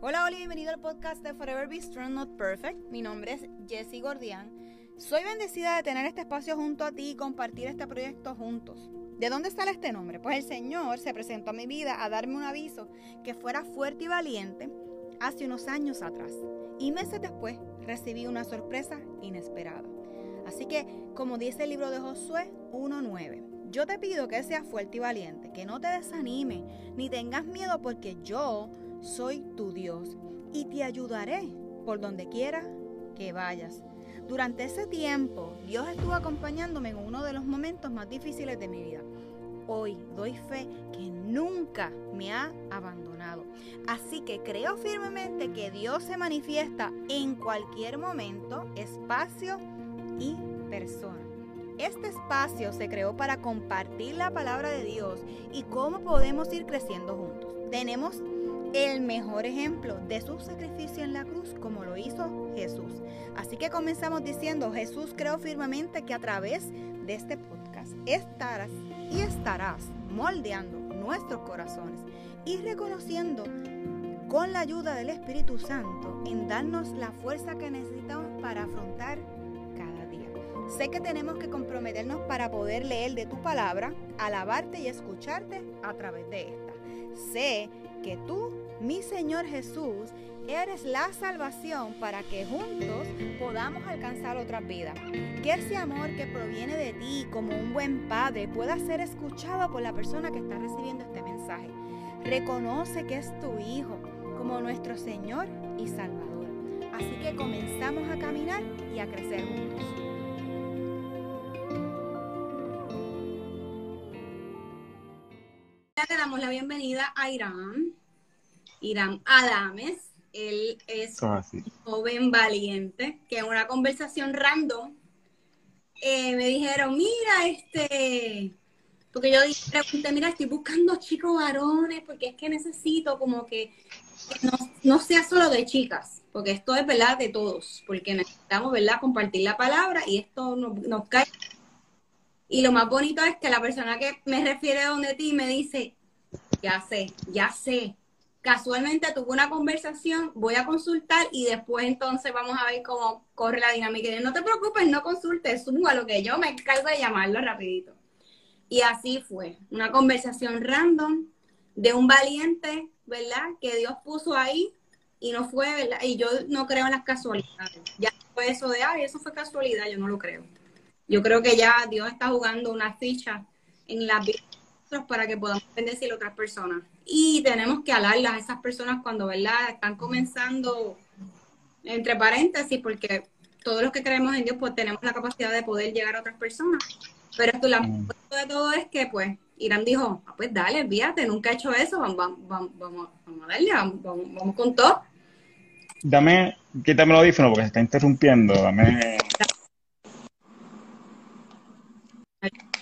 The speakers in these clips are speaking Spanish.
Hola, hola, bienvenido al podcast de Forever Be Strong Not Perfect. Mi nombre es Jessie Gordian. Soy bendecida de tener este espacio junto a ti y compartir este proyecto juntos. ¿De dónde sale este nombre? Pues el Señor se presentó a mi vida a darme un aviso que fuera fuerte y valiente hace unos años atrás. Y meses después recibí una sorpresa inesperada. Así que, como dice el libro de Josué 1.9, yo te pido que seas fuerte y valiente, que no te desanime, ni tengas miedo porque yo soy tu Dios y te ayudaré por donde quiera que vayas. Durante ese tiempo, Dios estuvo acompañándome en uno de los momentos más difíciles de mi vida. Hoy doy fe que nunca me ha abandonado. Así que creo firmemente que Dios se manifiesta en cualquier momento, espacio y persona. Este espacio se creó para compartir la palabra de Dios y cómo podemos ir creciendo juntos. Tenemos el mejor ejemplo de su sacrificio en la cruz como lo hizo Jesús. Así que comenzamos diciendo, Jesús creo firmemente que a través de este podcast estarás y estarás moldeando nuestros corazones y reconociendo con la ayuda del Espíritu Santo en darnos la fuerza que necesitamos para afrontar cada día. Sé que tenemos que comprometernos para poder leer de tu palabra, alabarte y escucharte a través de esta. Sé que tú mi Señor Jesús, eres la salvación para que juntos podamos alcanzar otra vida. Que ese amor que proviene de ti como un buen padre pueda ser escuchado por la persona que está recibiendo este mensaje. Reconoce que es tu Hijo como nuestro Señor y Salvador. Así que comenzamos a caminar y a crecer juntos. Le damos la bienvenida a Irán. Irán Adames. Él es un joven valiente que en una conversación random eh, me dijeron, mira, este, porque yo pregunté, mira, estoy buscando chicos varones porque es que necesito como que, no, sea solo de chicas, porque esto es verdad de todos, porque necesitamos, ¿verdad?, compartir la palabra y esto nos, nos cae. Y lo más bonito es que la persona que me refiere a donde ti me dice, ya sé, ya sé, casualmente tuve una conversación, voy a consultar y después entonces vamos a ver cómo corre la dinámica. Y no te preocupes, no consultes, a lo que yo me encargo de llamarlo rapidito. Y así fue, una conversación random de un valiente, ¿verdad? Que Dios puso ahí y no fue, ¿verdad? Y yo no creo en las casualidades. Ya fue eso de, ay, eso fue casualidad, yo no lo creo. Yo creo que ya Dios está jugando una ficha en la vida para que podamos bendecir a otras personas. Y tenemos que alarlas a esas personas cuando, ¿verdad? Están comenzando, entre paréntesis, porque todos los que creemos en Dios, pues tenemos la capacidad de poder llegar a otras personas. Pero esto, la mm. de todo es que, pues, Irán dijo, ah, pues dale, envíate, nunca he hecho eso, vamos, vamos, vamos, vamos a darle, vamos, vamos, con todo. Dame, quítame el audífono porque se está interrumpiendo, dame...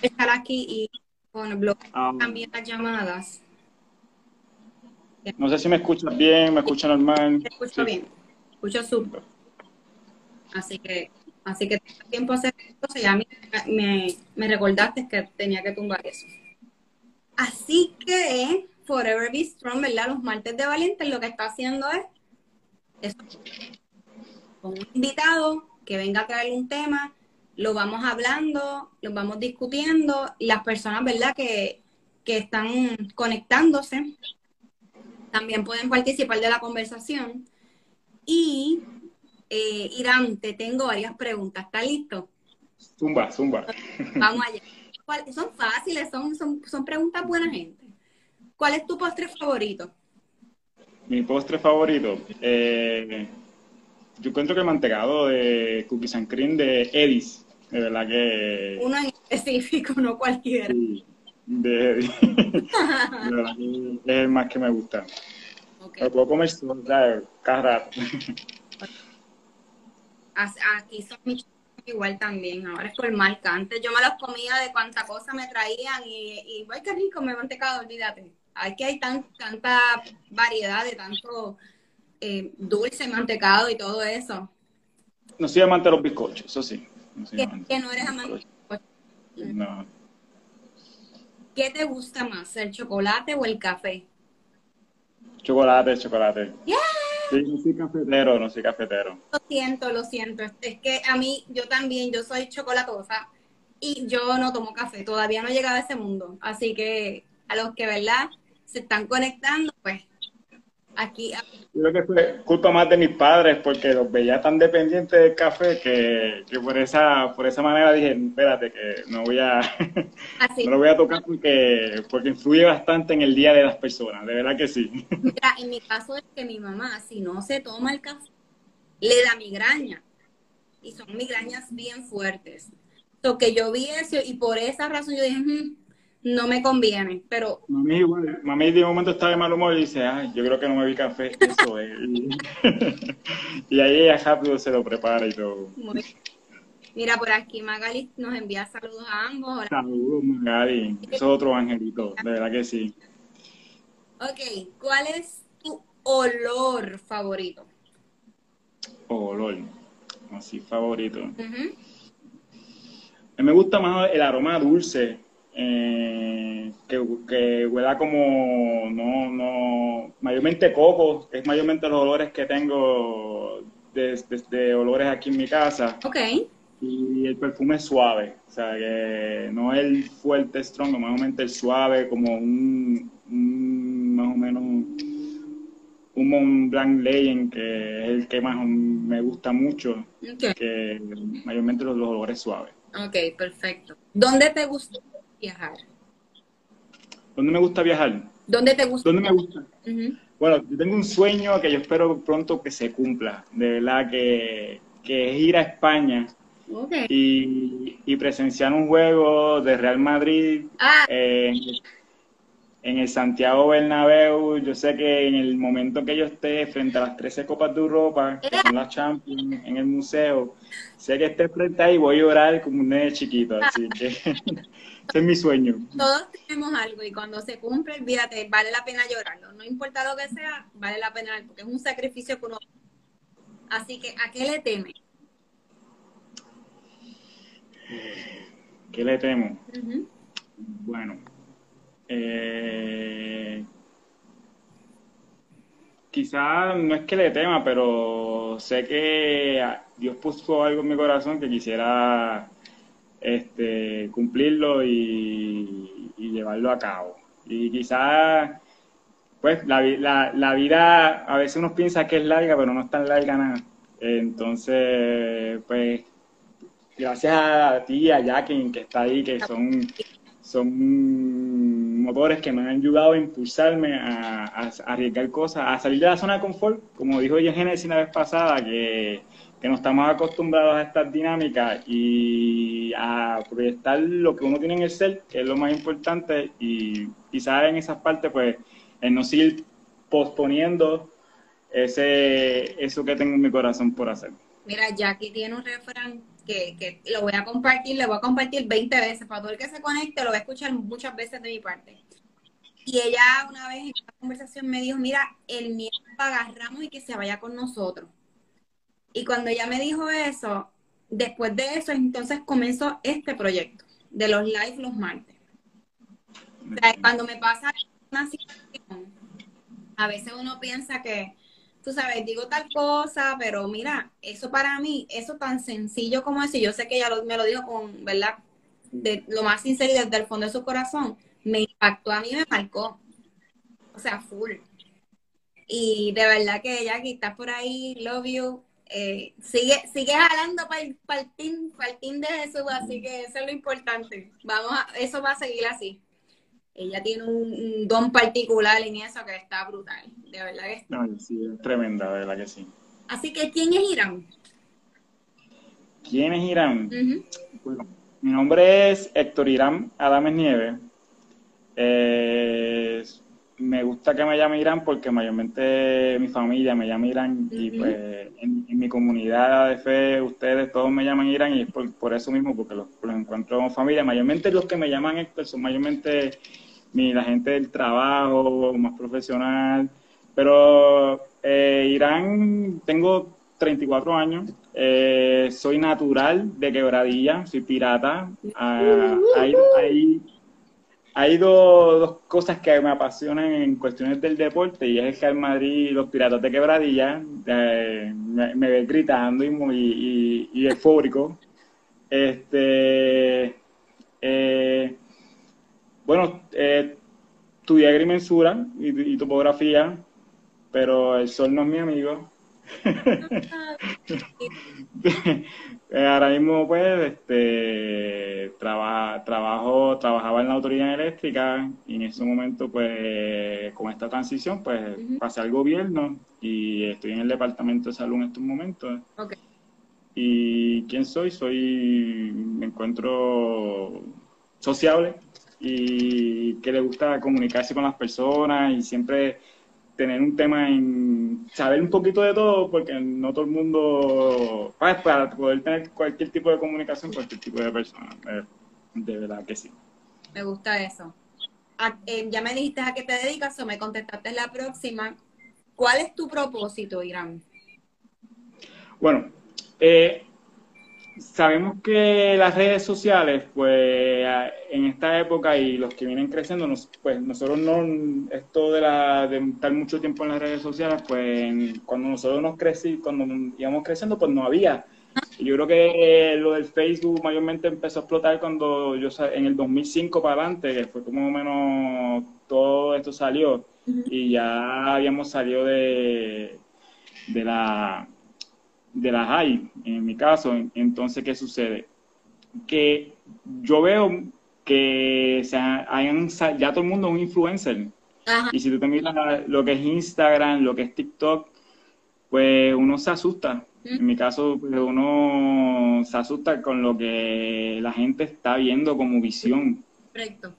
Estar aquí y bueno, bloquea ah. también las llamadas. No sé si me escuchas bien, me escucha normal. Me escucho bien, escucho súper. Así que, así que tengo tiempo hacer esto, ya me, me, me recordaste que tenía que tumbar eso. Así que Forever Be Strong, ¿verdad? Los martes de Valiente lo que está haciendo es eso. Con un invitado que venga a traer un tema lo vamos hablando, lo vamos discutiendo y las personas, ¿verdad?, que, están conectándose también pueden participar de la conversación. Y, eh, Irán, te tengo varias preguntas. ¿Estás listo? Zumba, zumba. Vamos allá. Son fáciles, son, son, son preguntas buena gente. ¿Cuál es tu postre favorito? Mi postre favorito. Eh, yo encuentro que el mantecado de cookies and cream de Edis de verdad que... Uno en específico, no cualquiera. De, es el más que me gusta. Okay. Lo puedo comer cada rato. Aquí son igual también, ahora es por marca. Antes yo me los comía de cuánta cosa me traían y, y ¡ay, qué rico! Me mantecado, olvídate. Aquí hay tan, tanta variedad de tanto eh, dulce, mantecado y todo eso. No soy amante de los bizcochos, eso sí que, no eres amante. No. ¿Qué te gusta más, el chocolate o el café? Chocolate, chocolate. Yeah, Sí, no soy cafetero, no soy cafetero. Lo siento, lo siento. Es que a mí, yo también, yo soy chocolatosa y yo no tomo café. Todavía no he llegado a ese mundo. Así que a los que, ¿verdad? Se están conectando, pues aquí. Yo creo que fue culpa más de mis padres porque los veía tan dependientes del café que, por esa por esa manera dije, espérate, que no voy a no lo voy a tocar porque, porque influye bastante en el día de las personas, de verdad que sí. Mira, en mi caso es que mi mamá, si no se toma el café, le da migraña. Y son migrañas bien fuertes. Lo que yo vi eso y por esa razón yo dije, mm, no me conviene, pero... Mami, igual, mami de un momento estaba de mal humor y dice, ay, yo creo que no me vi café, eso es. y ahí ella rápido se lo prepara y todo. Mira, por aquí Magali nos envía saludos a ambos. Saludos, Magali. Eso es otro angelito, de verdad que sí. Ok, ¿cuál es tu olor favorito? Olor, así favorito. A mí me gusta más el aroma dulce eh, que, que, huela como, no, no, mayormente coco, es mayormente los olores que tengo desde olores aquí en mi casa. Ok. Y el perfume es suave, o sea, que no el fuerte, strong, mayormente el suave, como un, más o menos un Mont Blanc Legend, que es el que más me gusta mucho, que mayormente los, los olores suaves. Ok, perfecto. ¿Dónde te gusta viajar? ¿Dónde me gusta viajar? ¿Dónde te gusta? ¿Dónde me gusta? Bueno, yo tengo un sueño que yo espero pronto que se cumpla, de verdad, que, es ir a España y, presenciar un juego de Real Madrid ah. En, el Santiago Bernabéu. Yo sé que en el momento que yo esté frente a las 13 Copas de Europa, que son las Champions, en el museo, sé que esté frente ahí y voy a llorar como un nene chiquito, así que... Ese es mi sueño. Todos tenemos algo y cuando se cumple, olvídate, vale la pena llorarlo. No importa lo que sea, vale la pena porque es un sacrificio que uno. Así que, ¿a qué le teme? ¿Qué le temo? Bueno, eh, quizás no es que le tema, pero sé que Dios puso algo en mi corazón que quisiera este, cumplirlo y, llevarlo a cabo. Y quizás, pues, la, la, vida a veces uno piensa que es larga, pero no es tan larga nada. Entonces, pues, gracias a ti, a Jacqueline, que está ahí, que son, son motores que me han ayudado a impulsarme a, arriesgar cosas, a salir de la zona de confort, como dijo Genesis la vez pasada, que que no estamos acostumbrados a estas dinámicas y a proyectar lo que uno tiene en el ser, que es lo más importante, y quizás en esas partes, pues, en no seguir posponiendo ese, eso que tengo en mi corazón por hacer. Mira, Jackie tiene un refrán que, lo voy a compartir, le voy a compartir 20 veces, para todo el que se conecte lo va a escuchar muchas veces de mi parte. Y ella una vez en una conversación me dijo, mira, el miedo agarramos y que se vaya con nosotros. Y cuando ella me dijo eso, después de eso, entonces comenzó este proyecto de los live los martes. Cuando me pasa una situación, a veces uno piensa que, tú sabes, digo tal cosa, pero mira, eso para mí, eso tan sencillo como eso, yo sé que ella me lo dijo con, ¿verdad? De lo más sincero y desde el fondo de su corazón, me impactó a mí, me marcó. O sea, full. Y de verdad que ella aquí está por ahí, love you. Eh, sigue, sigue jalando para el, para team, de Jesús, así que eso es lo importante. Vamos a, eso va a seguir así. Ella tiene un, don particular en eso que está brutal, de verdad que está. sí, es tremenda, de verdad que sí. Así que, ¿quién es Irán? ¿Quién es Irán? bueno, mi nombre es Héctor Irán Adames Nieves. Eh, me gusta que me llame Irán porque mayormente mi familia me llama Irán y pues en, mi comunidad de fe ustedes todos me llaman Irán y es por, eso mismo porque los, encuentro con familia. Mayormente los que me llaman Héctor son mayormente mi, la gente del trabajo, más profesional. Pero eh, Irán, tengo 34 años, eh, soy natural de Quebradilla, soy pirata. Ah, ahí hay dos, cosas que me apasionan en cuestiones del deporte y es el Real Madrid y los Piratas de Quebradilla. Eh, me, ve gritando y, muy, y, eufórico. Este, eh, bueno, eh, estudié agrimensura y, topografía, pero el sol no es mi amigo. Ahora mismo, pues, este, trabajo, trabajaba en la autoridad eléctrica y en ese momento, pues, con esta transición, pues, pasé al gobierno y estoy en el departamento de salud en estos momentos. ¿Y quién soy? Soy, me encuentro sociable y que le gusta comunicarse con las personas y siempre tener un tema en saber un poquito de todo, porque no todo el mundo, pues, para poder tener cualquier tipo de comunicación con cualquier tipo de persona, eh, de verdad que sí. Me gusta eso. Eh, ya me dijiste a qué te dedicas o me contestaste la próxima. ¿Cuál es tu propósito, Irán? Bueno, eh, sabemos que las redes sociales, pues en esta época y los que vienen creciendo, pues nosotros no, esto de, la, de estar mucho tiempo en las redes sociales, pues cuando nosotros nos crecí, cuando íbamos creciendo, pues no había. yo creo que lo del Facebook mayormente empezó a explotar cuando yo en el 2005 para adelante, que fue como menos todo esto salió y ya habíamos salido de, de la de las hay, en mi caso. Entonces, ¿qué sucede? Que yo veo que se hayan, ya todo el mundo es un influencer. Y si tú te miras lo que es Instagram, lo que es TikTok, pues uno se asusta. En mi caso, pues, uno se asusta con lo que la gente está viendo como visión. Correcto.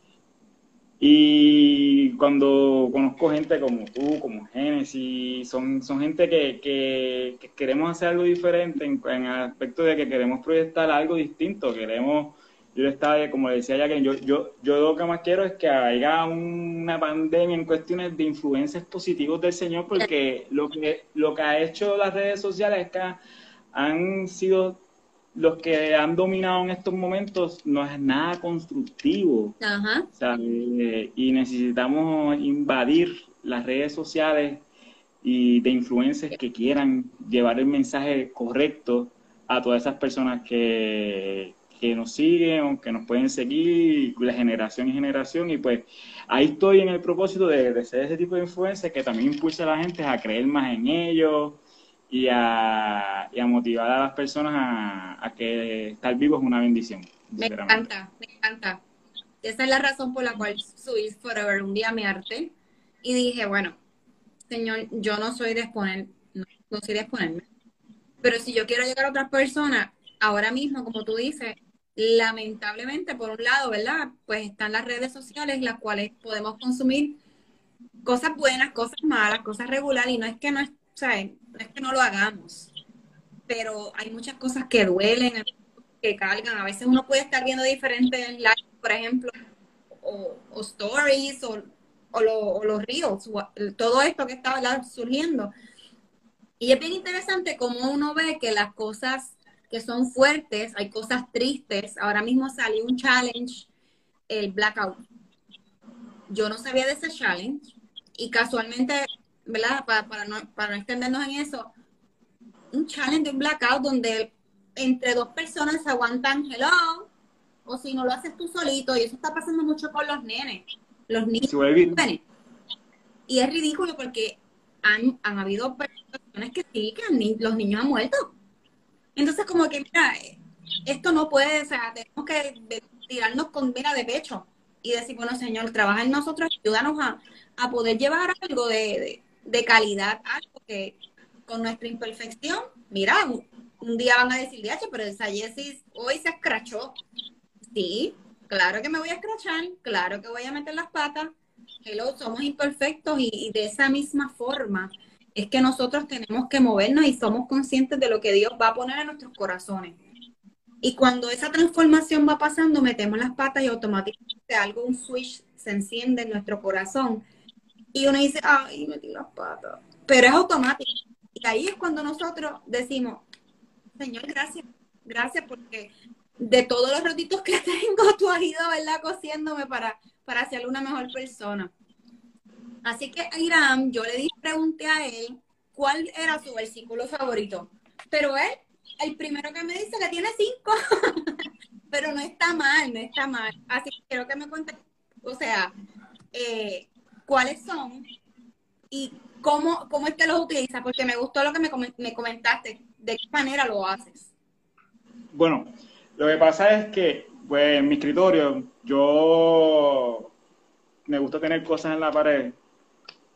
Y cuando conozco gente como tú, como Genesis, son, son gente que, que, queremos hacer algo diferente en, el aspecto de que queremos proyectar algo distinto, queremos, yo estaba, como decía ya que yo, yo, yo lo que más quiero es que haya una pandemia en cuestiones de influencias positivas del Señor, porque lo que, lo que ha hecho las redes sociales es que han sido los que han dominado en estos momentos no es nada constructivo. Ajá. Eh, y necesitamos invadir las redes sociales y de influencers que quieran llevar el mensaje correcto a todas esas personas que, que nos siguen o que nos pueden seguir de generación en generación. Y pues ahí estoy en el propósito de, de ser ese tipo de influencers que también impulsa a la gente a creer más en ellos y a, motivar a las personas a, que estar vivo es una bendición. Me encanta, me encanta. Esa es la razón por la cual subí Forever un día mi arte y dije, bueno, señor, yo no soy de exponer, no, soy de exponerme, pero si yo quiero llegar a otras personas, ahora mismo, como tú dices, lamentablemente, por un lado, ¿verdad? Pues están las redes sociales, las cuales podemos consumir cosas buenas, cosas malas, cosas regulares, y no es que no es, o sea, no es que no lo hagamos, pero hay muchas cosas que duelen, que cargan. A veces uno puede estar viendo diferentes likes, por ejemplo, o, stories, o, o, los reels, todo esto que está surgiendo. Y es bien interesante cómo uno ve que las cosas que son fuertes, hay cosas tristes. Ahora mismo salió un challenge, el blackout. Yo no sabía de ese challenge y casualmente ¿verdad? Para, para, no, para no extendernos en eso, un challenge de un blackout donde entre dos personas se aguantan hello, o si no lo haces tú solito, y eso está pasando mucho con los nenes, los niños. Y es ridículo porque han, han habido personas que sí, que los niños han muerto. Entonces, como que, mira, esto no puede, o sea, tenemos que tirarnos con mira de pecho y decir, bueno, Señor, trabaja en nosotros, ayúdanos a, a poder llevar algo de, de calidad algo que con nuestra imperfección, mira, un, día van a decir, pero esa Jessie hoy se escrachó. Sí, claro que me voy a escrachar, claro que voy a meter las patas. Hello, somos imperfectos y, de esa misma forma es que nosotros tenemos que movernos y somos conscientes de lo que Dios va a poner en nuestros corazones. Y cuando esa transformación va pasando, metemos las patas y automáticamente algo, un switch se enciende en nuestro corazón y uno dice, ay, metí las patas. Pero es automático. Y ahí es cuando nosotros decimos, Señor, gracias, gracias porque de todos los ratitos que tengo, tú has ido, ¿verdad? Cosiéndome para, para hacerle una mejor persona. Así que a Irán, yo le pregunté a él cuál era su versículo favorito. Pero él, el primero que me dice que tiene cinco, pero no está mal, no está mal. Así que quiero que me cuente, o sea, eh, cuáles son y cómo, cómo es que los utilizas, porque me gustó lo que me, me comentaste, de qué manera lo haces. Bueno, lo que pasa es que, pues, en mi escritorio, yo me gusta tener cosas en la pared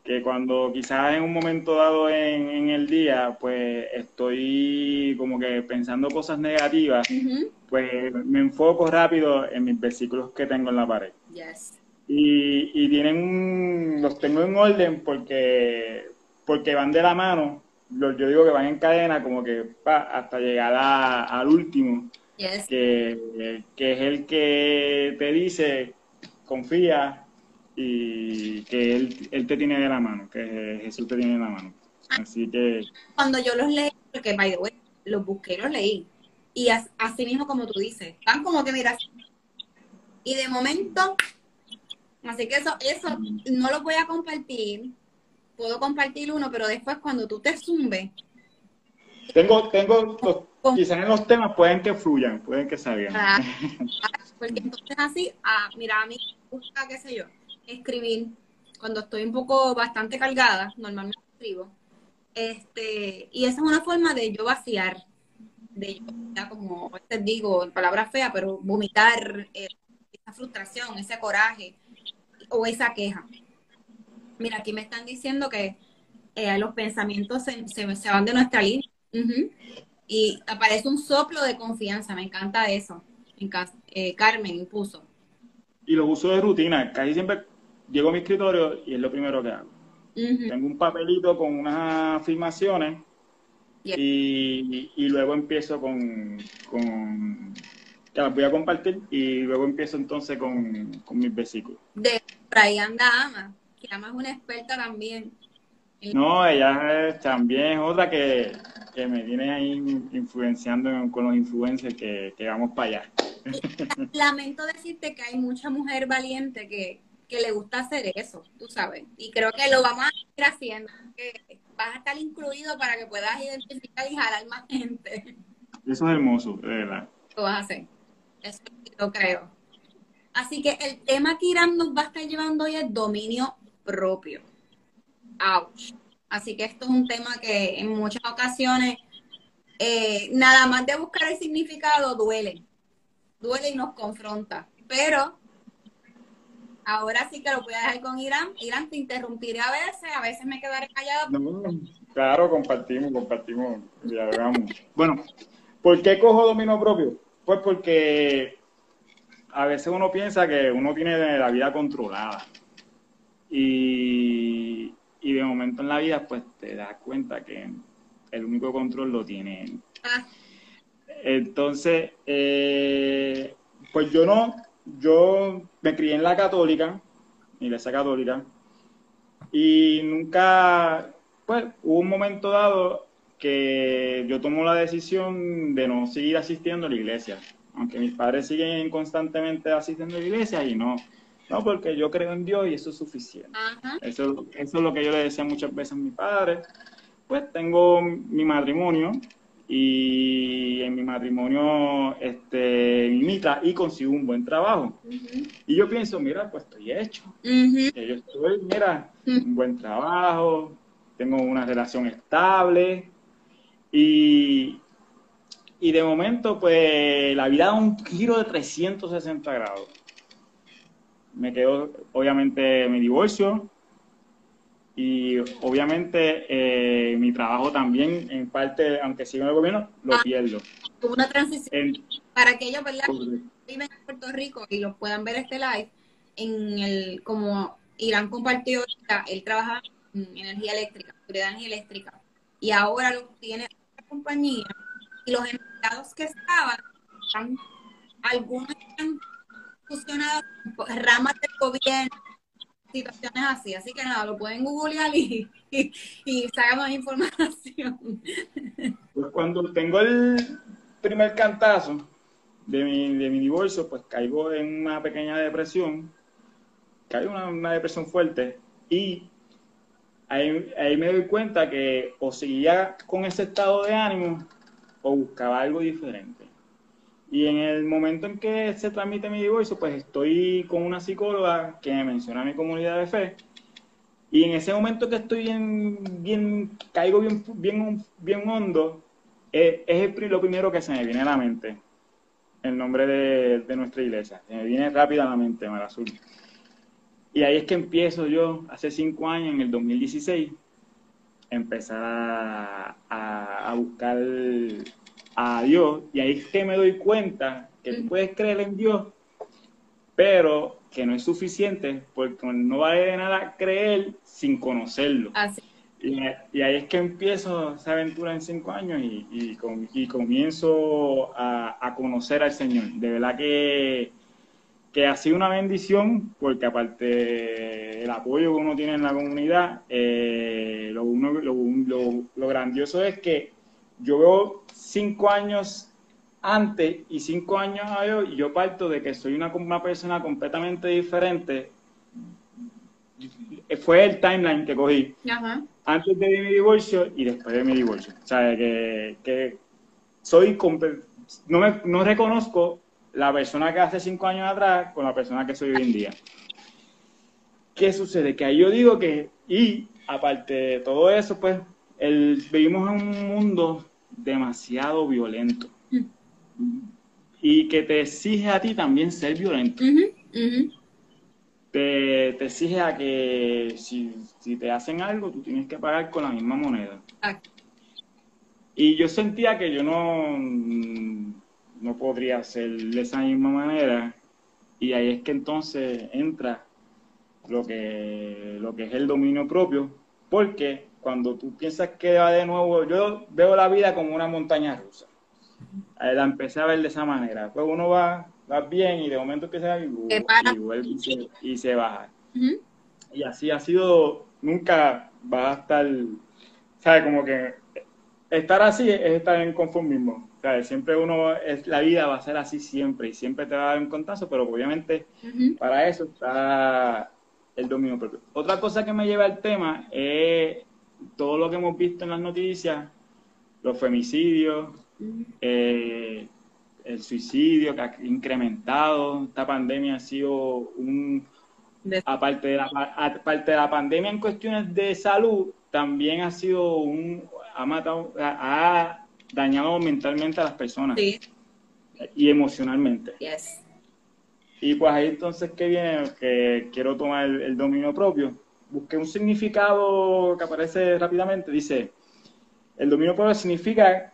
que cuando quizás en un momento dado en, el día, pues estoy como que pensando cosas negativas, pues me enfoco rápido en mis versículos que tengo en la pared. Y, y tienen los tengo en orden porque, porque van de la mano, yo digo que van en cadena como que hasta llegar al último, que, que es el que te dice, confía, y que él, él te tiene de la mano, que Jesús te tiene de la mano. Así que... Cuando yo los leí, porque, by the way, los busqué y los leí, y así mismo como tú dices, van como que miras, y de momento, así que eso, eso no lo voy a compartir, puedo compartir uno, pero después cuando tú te zumbes, tengo, tengo, quizás en los temas pueden que fluyan, pueden que salgan. Ah, porque entonces así, ah, mira, a mí me gusta, qué sé yo, escribir cuando estoy un poco bastante cargada, normalmente escribo. Este, y esa es una forma de yo vaciar, de yo, ya como te digo, palabra fea, pero vomitar eh, esa frustración, ese coraje o esa queja. Mira, aquí me están diciendo que eh, los pensamientos se, se, van de nuestra línea. Y aparece un soplo de confianza, me encanta eso. En eh, Carmen impuso. Y los uso de rutina, casi siempre llego a mi escritorio y es lo primero que hago. Tengo un papelito con unas afirmaciones y, luego empiezo con, con, que las voy a compartir y luego empiezo entonces con, mis versículos. De Brian Ama, que Ama es una experta también. No, ella es, también es otra que, me viene ahí influenciando con los influencers que, que vamos para allá. Lamento decirte que hay mucha mujer valiente que, que le gusta hacer eso, tú sabes. Y creo que lo vamos a ir haciendo, que vas a estar incluido para que puedas identificar y jalar más gente. Eso es hermoso, de verdad. Lo vas a hacer. Eso lo creo. Así que el tema que Irán nos va a estar llevando hoy es dominio propio. Ouch. Así que esto es un tema que en muchas ocasiones, eh, nada más de buscar el significado, duele. Duele y nos confronta. Pero ahora sí que lo voy a dejar con Irán. Irán, te interrumpiré a veces, a veces me quedaré callado. Claro, compartimos, compartimos, bueno, ¿por qué cojo dominio propio? Pues porque a veces uno piensa que uno tiene la vida controlada. Y, de momento en la vida, pues te das cuenta que el único control lo tiene ah. Entonces, eh, pues yo no, yo me crié en la católica, iglesia católica, y nunca, pues, hubo un momento dado que yo tomo la decisión de no seguir asistiendo a la iglesia, aunque mis padres siguen constantemente asistiendo a la iglesia y no, no, porque yo creo en Dios y eso es suficiente. Eso, eso es lo que yo le decía muchas veces a mis padres. Pues tengo mi matrimonio, y en mi matrimonio este, imita y consigo un buen trabajo. Y yo pienso, mira, pues estoy hecho. Yo estoy, mira, un buen trabajo, tengo una relación estable y, y de momento, pues la vida da un giro de 360 grados. Me quedo, obviamente, mi divorcio, y obviamente eh, mi trabajo también, en parte, aunque sigo en el gobierno, lo ah, pierdo. Tuvo una transición para que ellos, ¿verdad? Viven en Puerto Rico y los puedan ver este live, en el, como Irán compartió, él trabaja en energía eléctrica, seguridad energía eléctrica, y ahora lo tiene compañía, y los empleados que estaban, algunos han fusionado ramas del gobierno, situaciones así. Así que nada, lo pueden googlear y, y, y más información. Pues cuando tengo el primer cantazo, de mi, de mi divorcio, pues caigo en una pequeña depresión, caigo en una, depresión fuerte y ahí, ahí, me doy cuenta que o seguía con ese estado de ánimo o buscaba algo diferente. Y en el momento en que se transmite mi divorcio, pues estoy con una psicóloga que me menciona mi comunidad de fe. Y en ese momento que estoy bien, bien caigo bien, bien, bien hondo, es, es lo primero que se me viene a la mente el nombre de, nuestra iglesia. Se me viene rápido a la mente, Mar Azul. Y ahí es que empiezo yo, hace cinco años, en el 2016, empezar a, a, buscar a Dios. Y ahí es que me doy cuenta que tú puedes creer en Dios, pero que no es suficiente, porque no vale de nada creer sin conocerlo. Así y, ahí es que empiezo esa aventura en cinco años y, y, comienzo a, conocer al Señor. De verdad que, que ha sido una bendición porque aparte del apoyo que uno tiene en la comunidad, eh, lo, lo, grandioso es que yo veo cinco años antes y cinco años a y yo parto de que soy una, una persona completamente diferente. Fue el timeline que cogí. Ajá antes de mi divorcio y después de mi divorcio. O sea, que, que soy, no, me, no reconozco la persona que hace cinco años atrás con la persona que soy hoy en día. ¿Qué sucede? Que ahí yo digo que, y aparte de todo eso, pues, el, vivimos en un mundo demasiado violento. Mm. Y que te exige a ti también ser violento te, te exige a que si, te hacen algo, tú tienes que pagar con la misma moneda. Y yo sentía que yo no, no podría hacer de esa misma manera. Y ahí es que entonces entra lo que, lo que es el dominio propio, porque cuando tú piensas que va de nuevo, yo veo la vida como una montaña rusa. La empecé a ver de esa manera. Pues uno va vas bien y de momento empieza a y, y, y, se, baja. Y así ha sido, nunca va a estar, ¿sabes? Como que estar así es estar en conformismo. ¿Sabes? Siempre uno, es, la vida va a ser así siempre y siempre te va a dar un contazo, pero obviamente para eso está el dominio propio. Otra cosa que me lleva al tema es todo lo que hemos visto en las noticias, los femicidios, eh, el suicidio que ha incrementado. Esta pandemia ha sido un... Aparte de, la, aparte de la pandemia en cuestiones de salud, también ha sido un... Ha matado, ha dañado mentalmente a las personas. Y emocionalmente. Y pues ahí entonces, ¿qué viene? Que quiero tomar el, dominio propio. Busqué un significado que aparece rápidamente. Dice, el dominio propio significa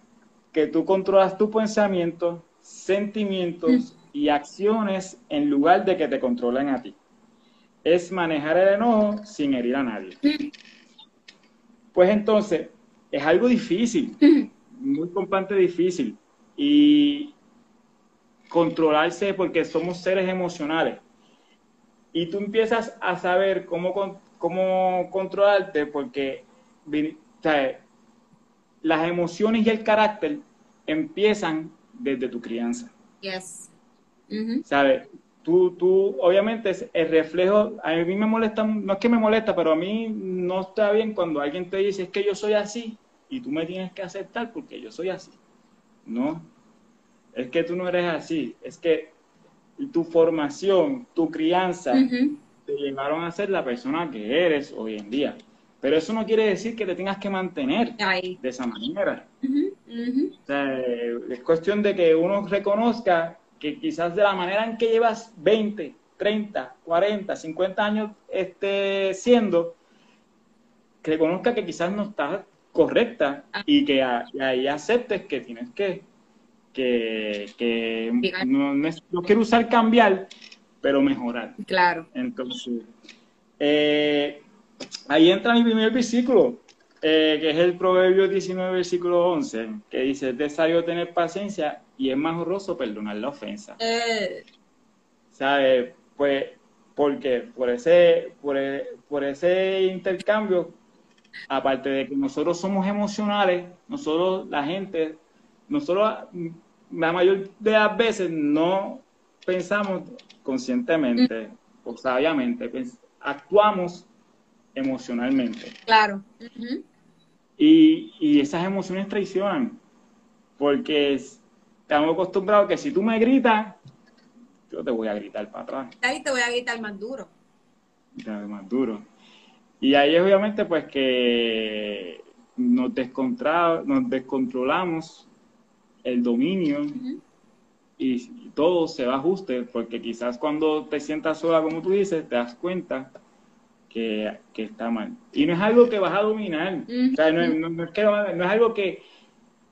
que tú controlas tu pensamiento, sentimientos y acciones en lugar de que te controlen a ti. Es manejar el enojo sin herir a nadie. Pues entonces, es algo difícil, muy completamente difícil. Y controlarse porque somos seres emocionales. Y tú empiezas a saber cómo, cómo controlarte porque las emociones y el carácter empiezan desde tu crianza. Yes. ¿Sabes? Tú, tú, obviamente, es el reflejo, a mí me molesta, no es que me molesta, pero a mí no está bien cuando alguien te dice, es que yo soy así y tú me tienes que aceptar porque yo soy así. No, es que tú no eres así, es que tu formación, tu crianza, te llevaron a ser la persona que eres hoy en día. Pero eso no quiere decir que te tengas que mantener de esa manera. es cuestión de que uno reconozca que quizás de la manera en que llevas 20, 30, 40, 50 años este, siendo, reconozca que quizás no estás correcta ah. y que ahí aceptes que tienes que, que, no, no, quiero usar cambiar, pero mejorar. Claro. Entonces, eh, ahí entra mi primer versículo, eh, que es el Proverbio 19, versículo 11, que dice, es necesario tener paciencia y es más honroso perdonar la ofensa. Eh. ¿Sabe? Pues, porque por ese, por, por ese intercambio, aparte de que nosotros somos emocionales, nosotros, la gente, nosotros la mayor de las veces no pensamos conscientemente o sabiamente, actuamos emocionalmente. Claro. y, y, esas emociones traicionan, porque estamos acostumbrados que si tú me gritas, yo te voy a gritar para atrás. Ahí te voy a gritar más duro. Más duro. Y ahí obviamente pues que nos, nos descontrolamos el dominio y todo se va a ajuste, porque quizás cuando te sientas sola, como tú dices, te das cuenta que, está mal. Y no es algo que vas a dominar, o sea, no, es, no, es, que, no es algo que,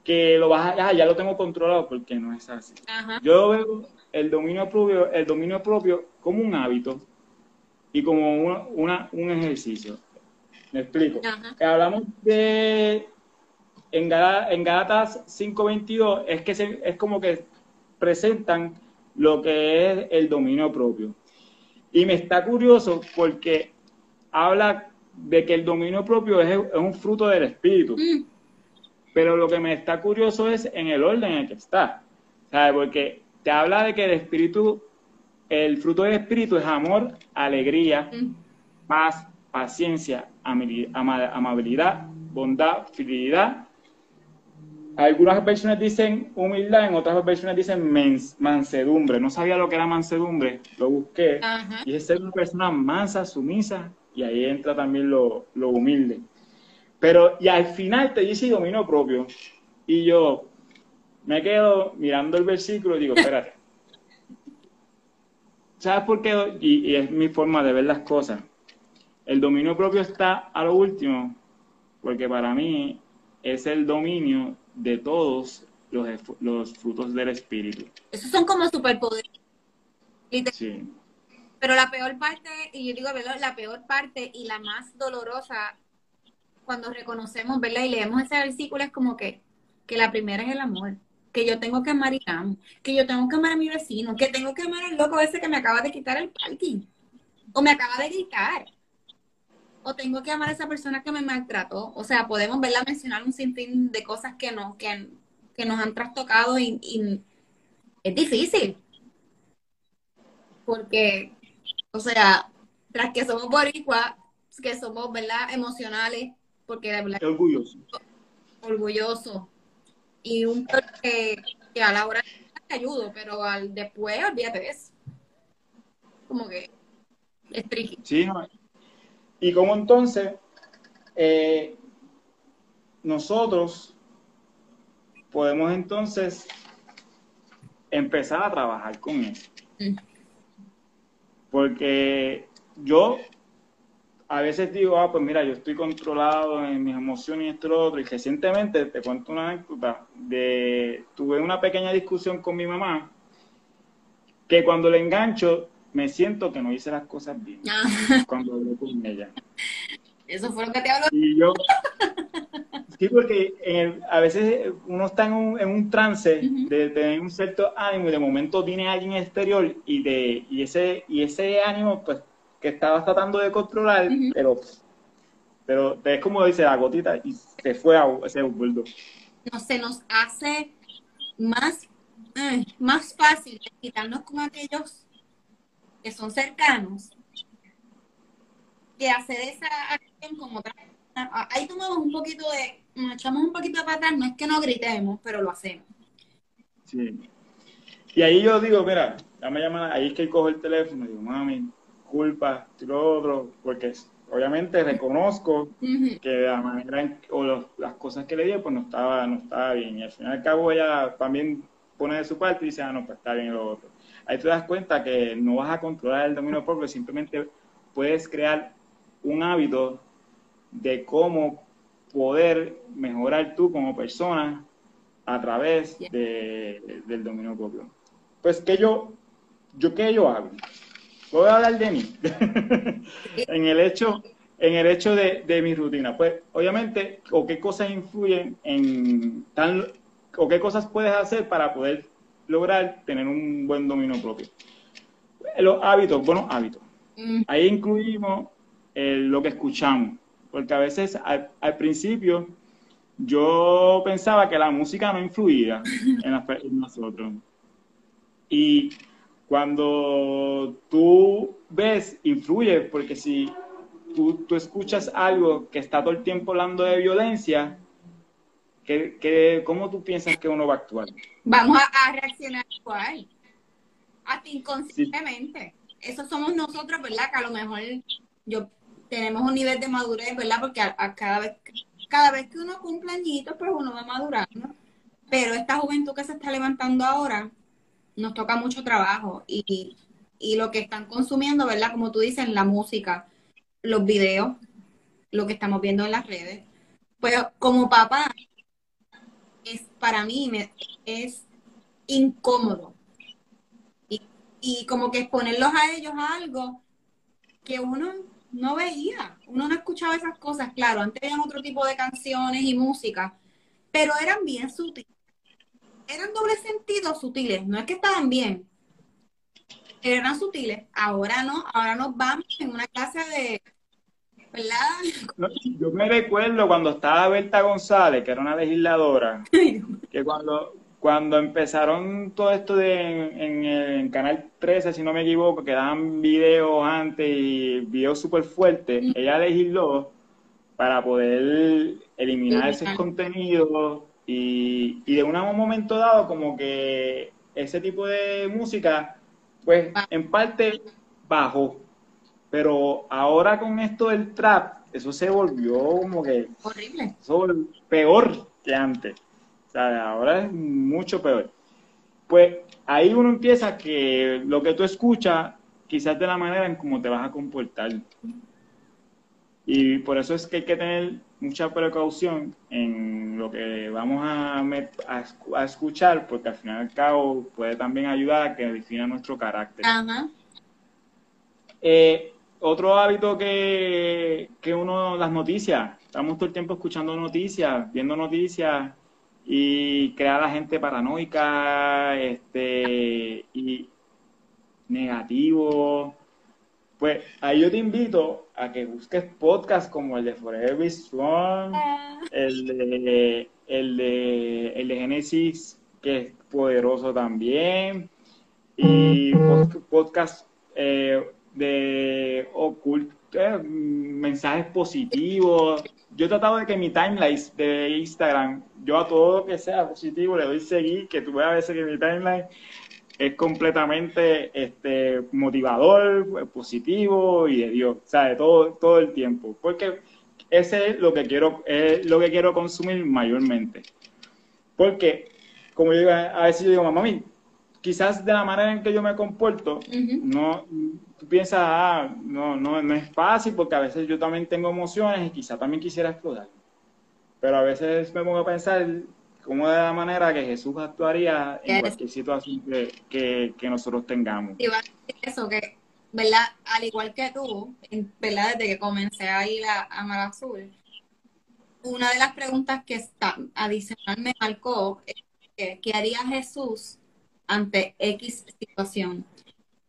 que lo vas a, ah, ya lo tengo controlado, porque no es así. Yo veo el dominio propio, el dominio propio como un hábito y como una, un ejercicio. Me explico. Hablamos de en, en Galatas 5.22 es que es como que presentan lo que es el dominio propio. Y me está curioso porque habla de que el dominio propio es, un fruto del espíritu. Mm. Pero lo que me está curioso es en el orden en el que está. ¿Sabes? Porque te habla de que el espíritu, el fruto del espíritu es amor, alegría, mm. paz, paciencia, amabilidad, bondad, fidelidad. Algunas versiones dicen humildad, en otras versiones dicen mansedumbre. No sabía lo que era mansedumbre, lo busqué. Y es ser una persona mansa, sumisa, y ahí entra también lo, humilde. Pero, y al final te dice dominio propio. Y yo me quedo mirando el versículo y digo, espérate. ¿Sabes por qué? y es mi forma de ver las cosas el dominio propio está a lo último, porque para mí es el dominio de todos los, los frutos del espíritu. Esos son como superpoderes. Sí. Pero la peor parte, y yo digo, La peor parte y la más dolorosa cuando reconocemos, ¿verdad? Y leemos ese versículo es como que, que la primera es el amor. Que yo tengo que amar amo. Que yo tengo que amar a mi vecino. Que tengo que amar al loco ese que me acaba de quitar el parking. O me acaba de gritar o tengo que amar a esa persona que me maltrató. O sea, podemos verla mencionar un sinfín de cosas que, no, que, que nos han trastocado y, es difícil. Porque, o sea, tras que somos boricuas, que somos, ¿verdad? Emocionales, porque de verdad... Orgulloso. Orgulloso. Y un que, que a la hora te ayudo, pero al después, olvídate de eso. Como que es triste. Sí, no, y cómo entonces eh, nosotros podemos entonces empezar a trabajar con eso. Mm. Porque yo a veces digo, ah, pues mira, yo estoy controlado en mis emociones y esto y lo otro. Y recientemente te cuento una anécdota de, tuve una pequeña discusión con mi mamá, que cuando le engancho, me siento que no hice las cosas bien ah. cuando hablé con ella. Eso fue lo que te habló. Y yo, sí, porque a veces uno está en un, en un trance de tener un cierto ánimo y de momento viene alguien exterior y, de, y, ese, y ese ánimo, pues, que estabas tratando de controlar, pero, pero es como dice la gotita y se fue a ese buldo. No, se nos hace más, eh, más fácil quitarnos con aquellos que son cercanos, que hacer esa acción como otra. Ahí tomamos un poquito de, nos echamos un poquito para atrás, no es que no gritemos, pero lo hacemos. Sí. Y ahí yo digo, mira, ya me llaman, ahí es que cojo el teléfono y digo, mami, culpa, lo otro, porque obviamente reconozco que la manera o las cosas que le di, pues no estaba, no estaba bien. Y al final y al cabo ella también pone de su parte y dice, ah, no, pues está bien lo otro ahí te das cuenta que no vas a controlar el dominio propio, simplemente puedes crear un hábito de cómo poder mejorar tú como persona a través del dominio propio. Pues, ¿qué yo, yo, ¿qué yo hago? Voy a hablar de mí. en el hecho, en el hecho de, de, mi rutina. Pues, obviamente, o qué cosas influyen en tal, o qué cosas puedes hacer para poder lograr tener un buen dominio propio. Los hábitos, buenos hábitos. Mm. Ahí incluimos lo que escuchamos, porque a veces al, principio yo pensaba que la música no influía en, nosotros. Y cuando tú ves, influye, porque si tú, tú, escuchas algo que está todo el tiempo hablando de violencia, ¿qué, cómo tú piensas que uno va a actuar? Vamos a, reaccionar igual, hasta inconscientemente. Eso somos nosotros, ¿verdad? Que a lo mejor yo tenemos un nivel de madurez, ¿verdad? Porque a, cada vez cada vez que uno cumple añitos, pues uno va madurando. Pero esta juventud que se está levantando ahora, nos toca mucho trabajo y, y lo que están consumiendo, ¿verdad? Como tú dices, la música, los videos, lo que estamos viendo en las redes. Pues como papá, es para mí me, es incómodo. Y, y como que exponerlos a ellos a algo que uno no veía, uno no escuchaba esas cosas, claro, antes eran otro tipo de canciones y música, pero eran bien sutiles, eran doble sentido sutiles, no es que estaban bien, eran sutiles, ahora no, ahora nos vamos en una clase de, ¿verdad? Yo me recuerdo cuando estaba Berta González, que era una legisladora, que cuando, cuando empezaron todo esto de en, el Canal 13, si no me equivoco, que daban videos antes y videos súper fuertes, ella legisló para poder eliminar ese contenido y, y de un momento dado como que ese tipo de música, pues en parte bajó. Pero ahora con esto del trap, eso se volvió como que... Horrible. peor que antes ahora es mucho peor. Pues ahí uno empieza que lo que tú escuchas, quizás de la manera en cómo te vas a comportar. Y por eso es que hay que tener mucha precaución en lo que vamos a, a, escuchar, porque al final y al cabo puede también ayudar a que defina nuestro carácter. Eh, otro hábito que, que uno, las noticias, estamos todo el tiempo escuchando noticias, viendo noticias, y crear a la gente paranoica este, y negativo. Pues ahí yo te invito a que busques podcasts como el de Forever Strong, ah. el de, el de, el de Genesis, que es poderoso también, y podcasts eh, de oculto, eh, mensajes positivos, yo he tratado de que mi timeline de Instagram, yo a todo lo que sea positivo le doy seguir, que tú veas a veces que mi timeline es completamente este, motivador, positivo y de Dios, o todo, todo el tiempo. Porque ese es lo que quiero, es lo que quiero consumir mayormente. Porque, como yo digo, a veces yo digo, mamá, quizás de la manera en que yo me comporto, no tú piensas, ah, no, no, no es fácil porque a veces yo también tengo emociones y quizá también quisiera explotar. Pero a veces me pongo a pensar cómo de la manera que Jesús actuaría en cualquier situación que, nosotros tengamos. Y va a decir eso, que, ¿verdad? Al igual que tú, ¿verdad? Desde que comencé a ir a, Mar Azul, una de las preguntas que está adicional me marcó es ¿qué haría Jesús ante X situación?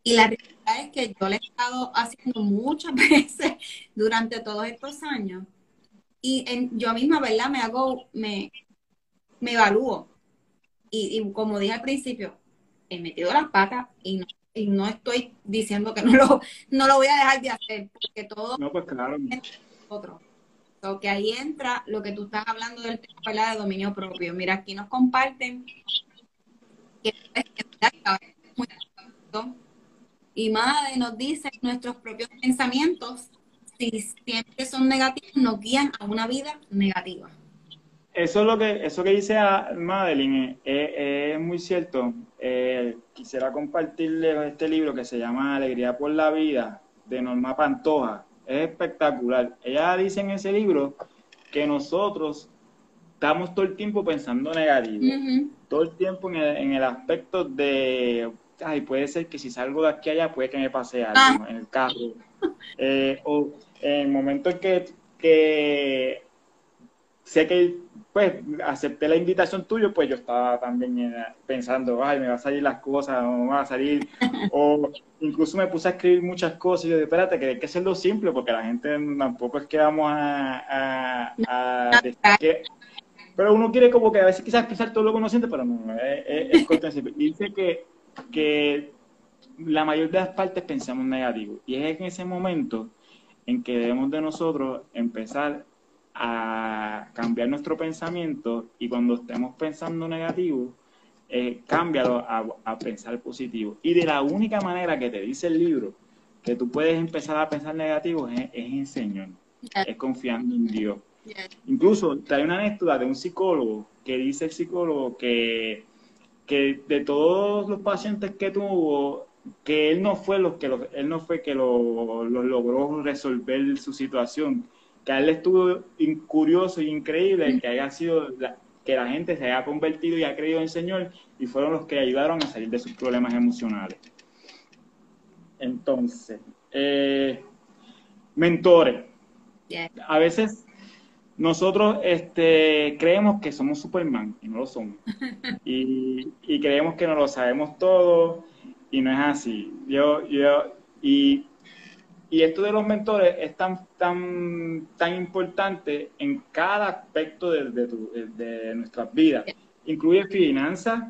Y la realidad es que yo lo he estado haciendo muchas veces durante todos estos años. Y en, yo misma, ¿verdad? Me hago, me, me evalúo. Y, como dije al principio, he metido las patas y no, y no estoy diciendo que no lo, no lo voy a dejar de hacer, porque todo no, pues claro. es otro. que ahí entra lo que tú estás hablando del tema de dominio propio. Mira, aquí nos comparten que, y Madre nos dice nuestros propios pensamientos, si siempre son negativos, nos guían a una vida negativa. Eso es lo que, eso que dice Madeline es, muy cierto. Eh, quisiera compartirles este libro que se llama Alegría por la Vida, de Norma Pantoja. Es espectacular. Ella dice en ese libro que nosotros estamos todo el tiempo pensando negativo. Todo el tiempo en el, en el aspecto de ay, puede ser que si salgo de aquí allá puede que me pase algo ah. en el carro. Eh, o en el momento en que, que sé que pues acepté la invitación tuya, pues yo estaba también eh, pensando, ay, me va a salir las cosas, o me va a salir, o incluso me puse a escribir muchas cosas y yo dije, espérate, que hay que hacerlo simple, porque la gente tampoco es que vamos a, a, Pero uno quiere como que a veces quizás expresar todo lo que uno siente, pero no, es, es, Dice que, que la mayor de las partes pensamos negativo. Y es en ese momento en que debemos de nosotros empezar a cambiar nuestro pensamiento y cuando estemos pensando negativo, eh, cámbialo a, pensar positivo. Y de la única manera que te dice el libro que tú puedes empezar a pensar negativo es, es Señor, es confiando en Dios. Incluso trae una anécdota de un psicólogo que dice el psicólogo que, que de todos los pacientes que tuvo, que él no fue los que él no fue que lo, logró resolver su situación, que a él estuvo curioso y increíble que haya sido que la gente se haya convertido y ha creído en el Señor y fueron los que ayudaron a salir de sus problemas emocionales. Entonces, eh, mentores. A veces nosotros este, creemos que somos Superman y no lo somos. Y, y, creemos que no lo sabemos todo y no es así. Yo, yo, y, y esto de los mentores es tan, tan, tan importante en cada aspecto de, de, de nuestras vidas. Incluye finanzas,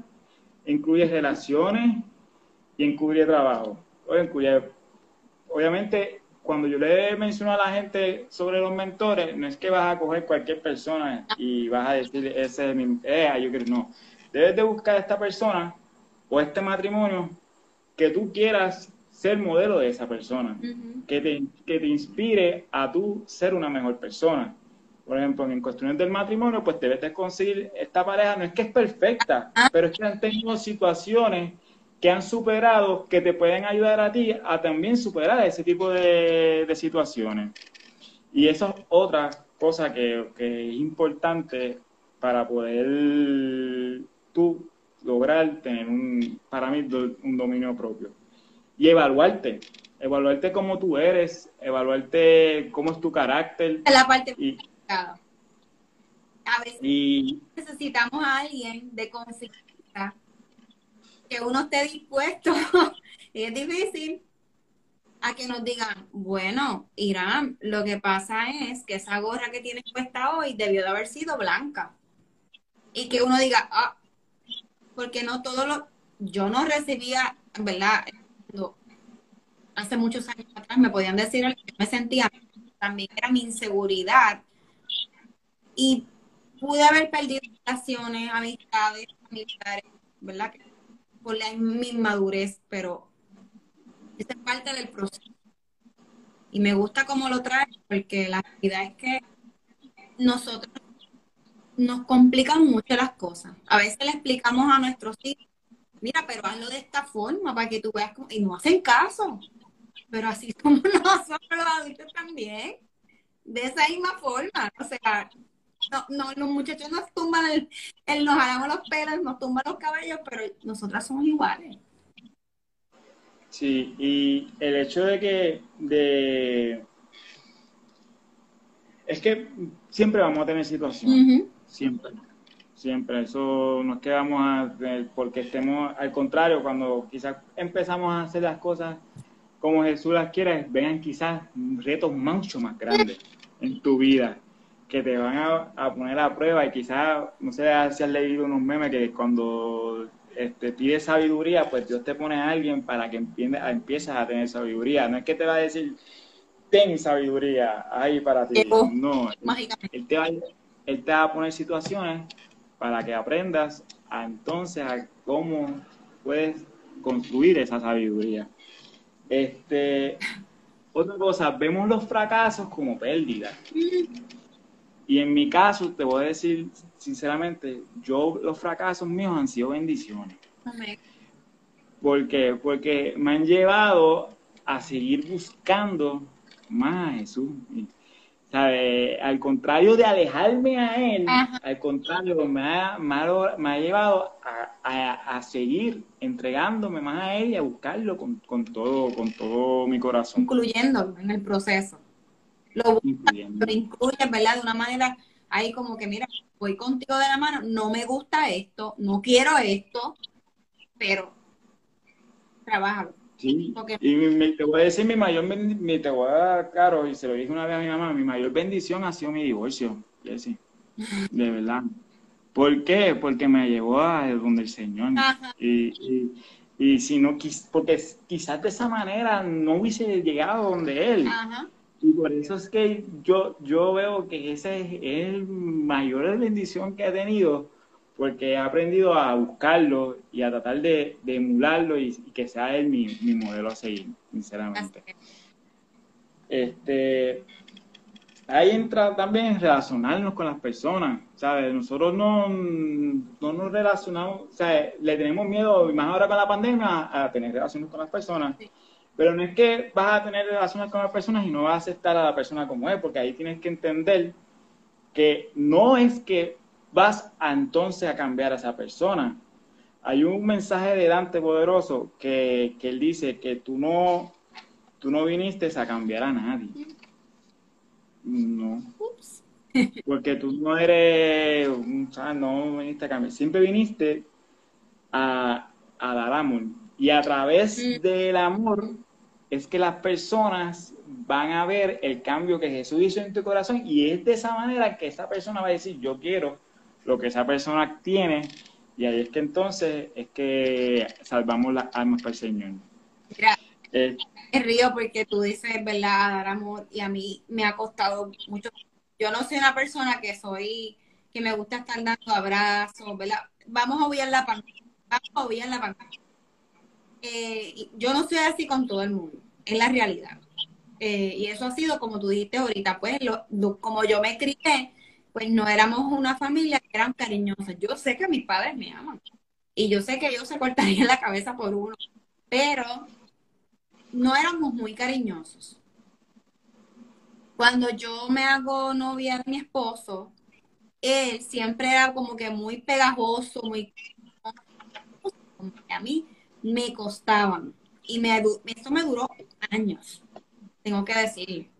incluye relaciones y incluye trabajo. incluye, obviamente cuando yo le menciono a la gente sobre los mentores, no es que vas a coger cualquier persona y vas a decir, ese es mi, eh, yo quiero, no. Debes de buscar a esta persona o este matrimonio que tú quieras ser modelo de esa persona, que, te, que te inspire a tú ser una mejor persona. Por ejemplo, en cuestiones del matrimonio, pues debes de conseguir esta pareja, no es que es perfecta, ah. pero es que han tenido situaciones que han superado, que te pueden ayudar a ti a también superar ese tipo de, situaciones. Y eso es otra cosa que, es importante para poder tú lograr tener un, para mí, un dominio propio. Y evaluarte, evaluarte cómo tú eres, evaluarte cómo es tu carácter. La parte y, a veces necesitamos a alguien de confianza que uno esté dispuesto, y es difícil, a que nos digan, bueno, Irán, lo que pasa es que esa gorra que tienes puesta hoy debió de haber sido blanca. Y que uno diga, ah, porque no todo lo, yo no recibía, ¿verdad? Hace muchos años atrás me podían decir que yo me sentía, también era mi inseguridad. Y pude haber perdido relaciones, amistades, familiares, ¿verdad? por la inmadurez, pero esa es parte del proceso. Y me gusta cómo lo trae, porque la realidad es que nosotros nos complican mucho las cosas. A veces le explicamos a nuestros hijos, mira, pero hazlo de esta forma para que tú veas cómo... Y no hacen caso. Pero así como nosotros los adultos también. De esa misma forma. O sea, no, no, los muchachos nos tumban, el, nos jalamos los pelos, nos tumban los cabellos, pero nosotras somos iguales. Sí, y el hecho de que, de, es que siempre vamos a tener situaciones, siempre, siempre, eso no es que vamos a, porque estemos, al contrario, cuando quizás empezamos a hacer las cosas como Jesús las quiere, vengan quizás retos mucho más grandes en tu vida que te van a, poner a prueba y quizás, no sé si has leído unos memes que cuando este, pides sabiduría, pues Dios te pone a alguien para que empieces a tener sabiduría. No es que te va a decir, ten sabiduría ahí para ti. No, él, te va, él te va a poner situaciones para que aprendas a, entonces a cómo puedes construir esa sabiduría. Este, otra cosa, vemos los fracasos como pérdida. Y en mi caso, te voy a decir sinceramente, yo los fracasos míos han sido bendiciones. Amén. ¿Por qué? Porque me han llevado a seguir buscando más a Jesús. Al contrario de alejarme a Él, al contrario, me ha, me ha, llevado a, a, seguir entregándome más a Él y a buscarlo con, con, todo, con todo mi corazón. Incluyéndolo en el proceso lo, lo incluyes, ¿verdad? De una manera ahí como que, mira, voy contigo de la mano, no me gusta esto, no quiero esto, pero trabájalo. Sí, y te voy a decir mi mayor, mi, te voy a dar claro, y se lo dije una vez a mi mamá, mi mayor bendición ha sido mi divorcio, Jessy, de verdad. ¿Por qué? Porque me llevó a donde el Señor. Y, y, si no, porque quizás de esa manera no hubiese llegado donde Él. Y por eso es que yo, yo veo que esa es, el mayor bendición que ha tenido, porque he aprendido a buscarlo y a tratar de, emularlo y, que sea él mi, mi modelo a seguir, sinceramente. Este, ahí entra también relacionarnos con las personas, ¿sabes? Nosotros no, no nos relacionamos, o sea, le tenemos miedo, y más ahora con la pandemia, a tener relaciones con las personas. Pero no es que vas a tener relaciones con las personas y no vas a aceptar a la persona como es, porque ahí tienes que entender que no es que vas a entonces a cambiar a esa persona. Hay un mensaje de Dante poderoso que, que él dice que tú no, tú no viniste a cambiar a nadie. No. Porque tú no eres, no viniste a cambiar. Siempre viniste a, a dar amor. Y a través del amor es que las personas van a ver el cambio que Jesús hizo en tu corazón y es de esa manera que esa persona va a decir, yo quiero lo que esa persona tiene y ahí es que entonces es que salvamos las almas para el Señor. Mira, eh, río porque tú dices, ¿verdad? Dar amor y a mí me ha costado mucho. Yo no soy una persona que soy, que me gusta estar dando abrazos, ¿verdad? Vamos a obviar la pantalla. Vamos a obviar la pantalla. Eh, yo no soy así con todo el mundo, es la realidad. Eh, y eso ha sido, como tú dijiste ahorita, pues como yo me crié, pues no éramos una familia que eran cariñosas. Yo sé que mis padres me aman y yo sé que ellos se cortarían la cabeza por uno, pero no éramos muy cariñosos. Cuando yo me hago novia de mi esposo, él siempre era como que muy pegajoso, muy... A mí me costaban. Y me, esto me duró años, tengo que decir.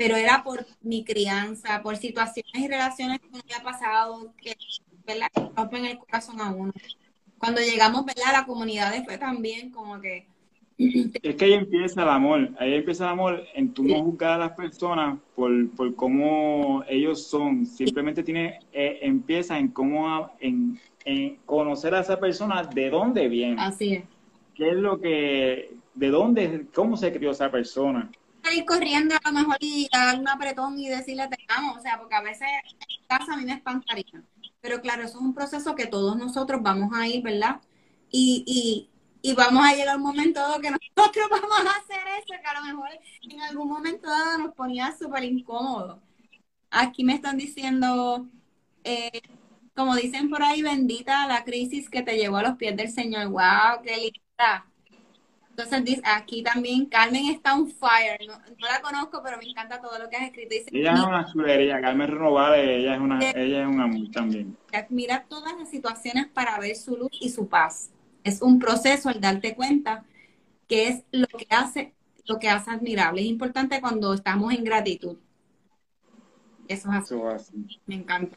Pero era por mi crianza, por situaciones y relaciones que me había pasado, que, ¿verdad? rompen el corazón a uno. Cuando llegamos, ¿verdad? A la comunidad fue también como que... Es que ahí empieza el amor, ahí empieza el amor en tú no juzgar a las personas por, por cómo ellos son, simplemente tiene, eh, empieza en cómo, en, conocer a esa persona de dónde viene. Así es. ¿Qué es lo que, de dónde, cómo se crió esa persona? Ir corriendo a lo mejor y dar un apretón y decirle te amo, o sea, porque a veces en casa a mí me espantaría. Pero claro, eso es un proceso que todos nosotros vamos a ir, ¿verdad? Y, y, y vamos a llegar un momento dado que nosotros vamos a hacer eso, que a lo mejor en algún momento dado nos ponía súper incómodo. Aquí me están diciendo, eh, como dicen por ahí, bendita la crisis que te llevó a los pies del Señor. ¡Wow! ¡Qué linda! Entonces, aquí también Carmen está on fire. No, la conozco, pero me encanta todo lo que has escrito. ella es una chulería, Carmen Renovales, ella es, una, ella es un amor también. Mira todas las situaciones para ver su luz y su paz. Es un proceso el darte cuenta que es lo que hace lo que hace admirable. Es importante cuando estamos en gratitud. Eso es así. Me encanta.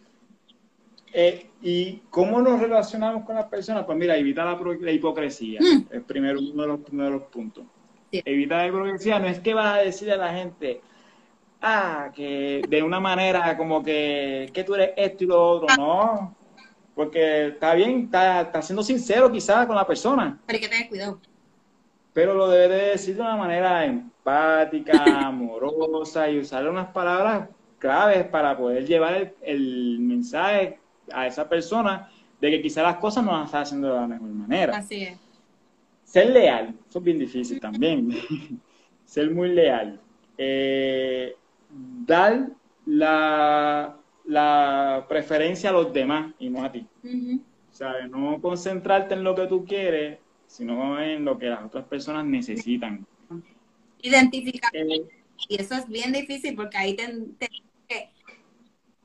Eh, ¿Y cómo nos relacionamos con las personas? Pues mira, evitar la, hipocresía. Mm. Es primero uno de los primeros puntos. Evitar la hipocresía no es que vas a decir a la gente, ah, que de una manera como que, que tú eres esto y lo otro, no. Porque está bien, está, está siendo sincero quizás con la persona. Pero hay que tener cuidado. Pero lo debe de decir de una manera empática, amorosa y usar unas palabras claves para poder llevar el, el mensaje a esa persona de que quizás las cosas no las está haciendo de la mejor manera. Así es. Ser leal, eso es bien difícil también. Ser muy leal. Eh, dar la, la, preferencia a los demás y no a ti. No concentrarte en lo que tú quieres, sino en lo que las otras personas necesitan. Identificar. Eh, y eso es bien difícil porque ahí te, te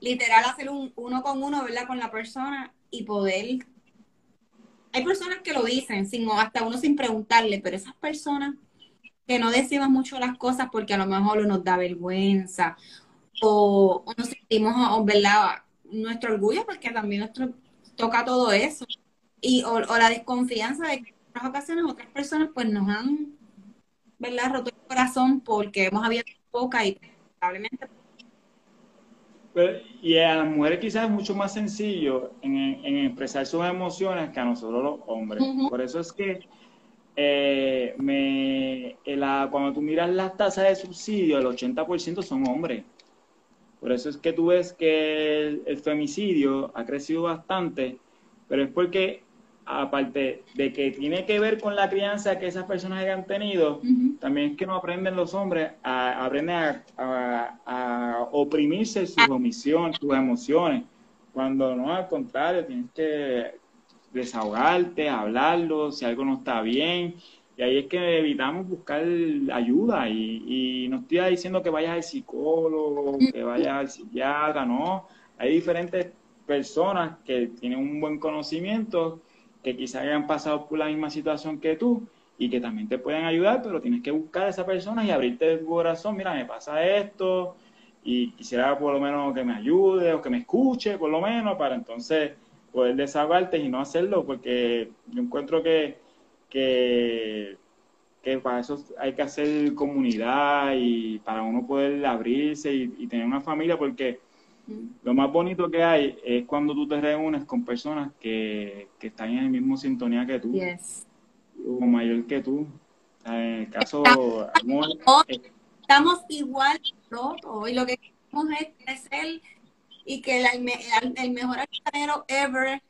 literal hacer un uno con uno, ¿verdad? Con la persona y poder... Hay personas que lo dicen, sin, hasta uno sin preguntarle, pero esas personas que no decimos mucho las cosas porque a lo mejor nos da vergüenza o, nos sentimos, ¿verdad? Nuestro orgullo porque también nuestro, toca todo eso. Y, o, la desconfianza de que en otras ocasiones otras personas pues nos han, ¿verdad? Roto el corazón porque hemos abierto boca y probablemente y a las mujeres quizás es mucho más sencillo en, expresar sus emociones que a nosotros los hombres. Por eso es que eh, me, cuando tú miras las tasas de subsidio, el 80% son hombres. Por eso es que tú ves que el, femicidio ha crecido bastante, pero es porque aparte de que tiene que ver con la crianza que esas personas hayan tenido, también es que no aprenden los hombres, a, aprenden a, oprimirse sus omisiones, sus emociones, cuando no, al contrario, tienes que desahogarte, hablarlo, si algo no está bien, y ahí es que evitamos buscar ayuda. Y, no estoy diciendo que vayas al psicólogo, que vayas al psiquiatra, no. Hay diferentes personas que tienen un buen conocimiento, que quizás hayan pasado por la misma situación que tú y que también te pueden ayudar, pero tienes que buscar a esa persona y abrirte el corazón, mira, me pasa esto y quisiera por lo menos que me ayude o que me escuche, por lo menos, para entonces poder desahogarte y no hacerlo, porque yo encuentro que que, para eso hay que hacer comunidad y para uno poder abrirse y, tener una familia, porque lo más bonito que hay es cuando tú te reúnes con personas que, están en el mismo sintonía que tú, o mayor que tú. En el caso, estamos, igual y lo que queremos es crecer y que el, el mejor alcanero ever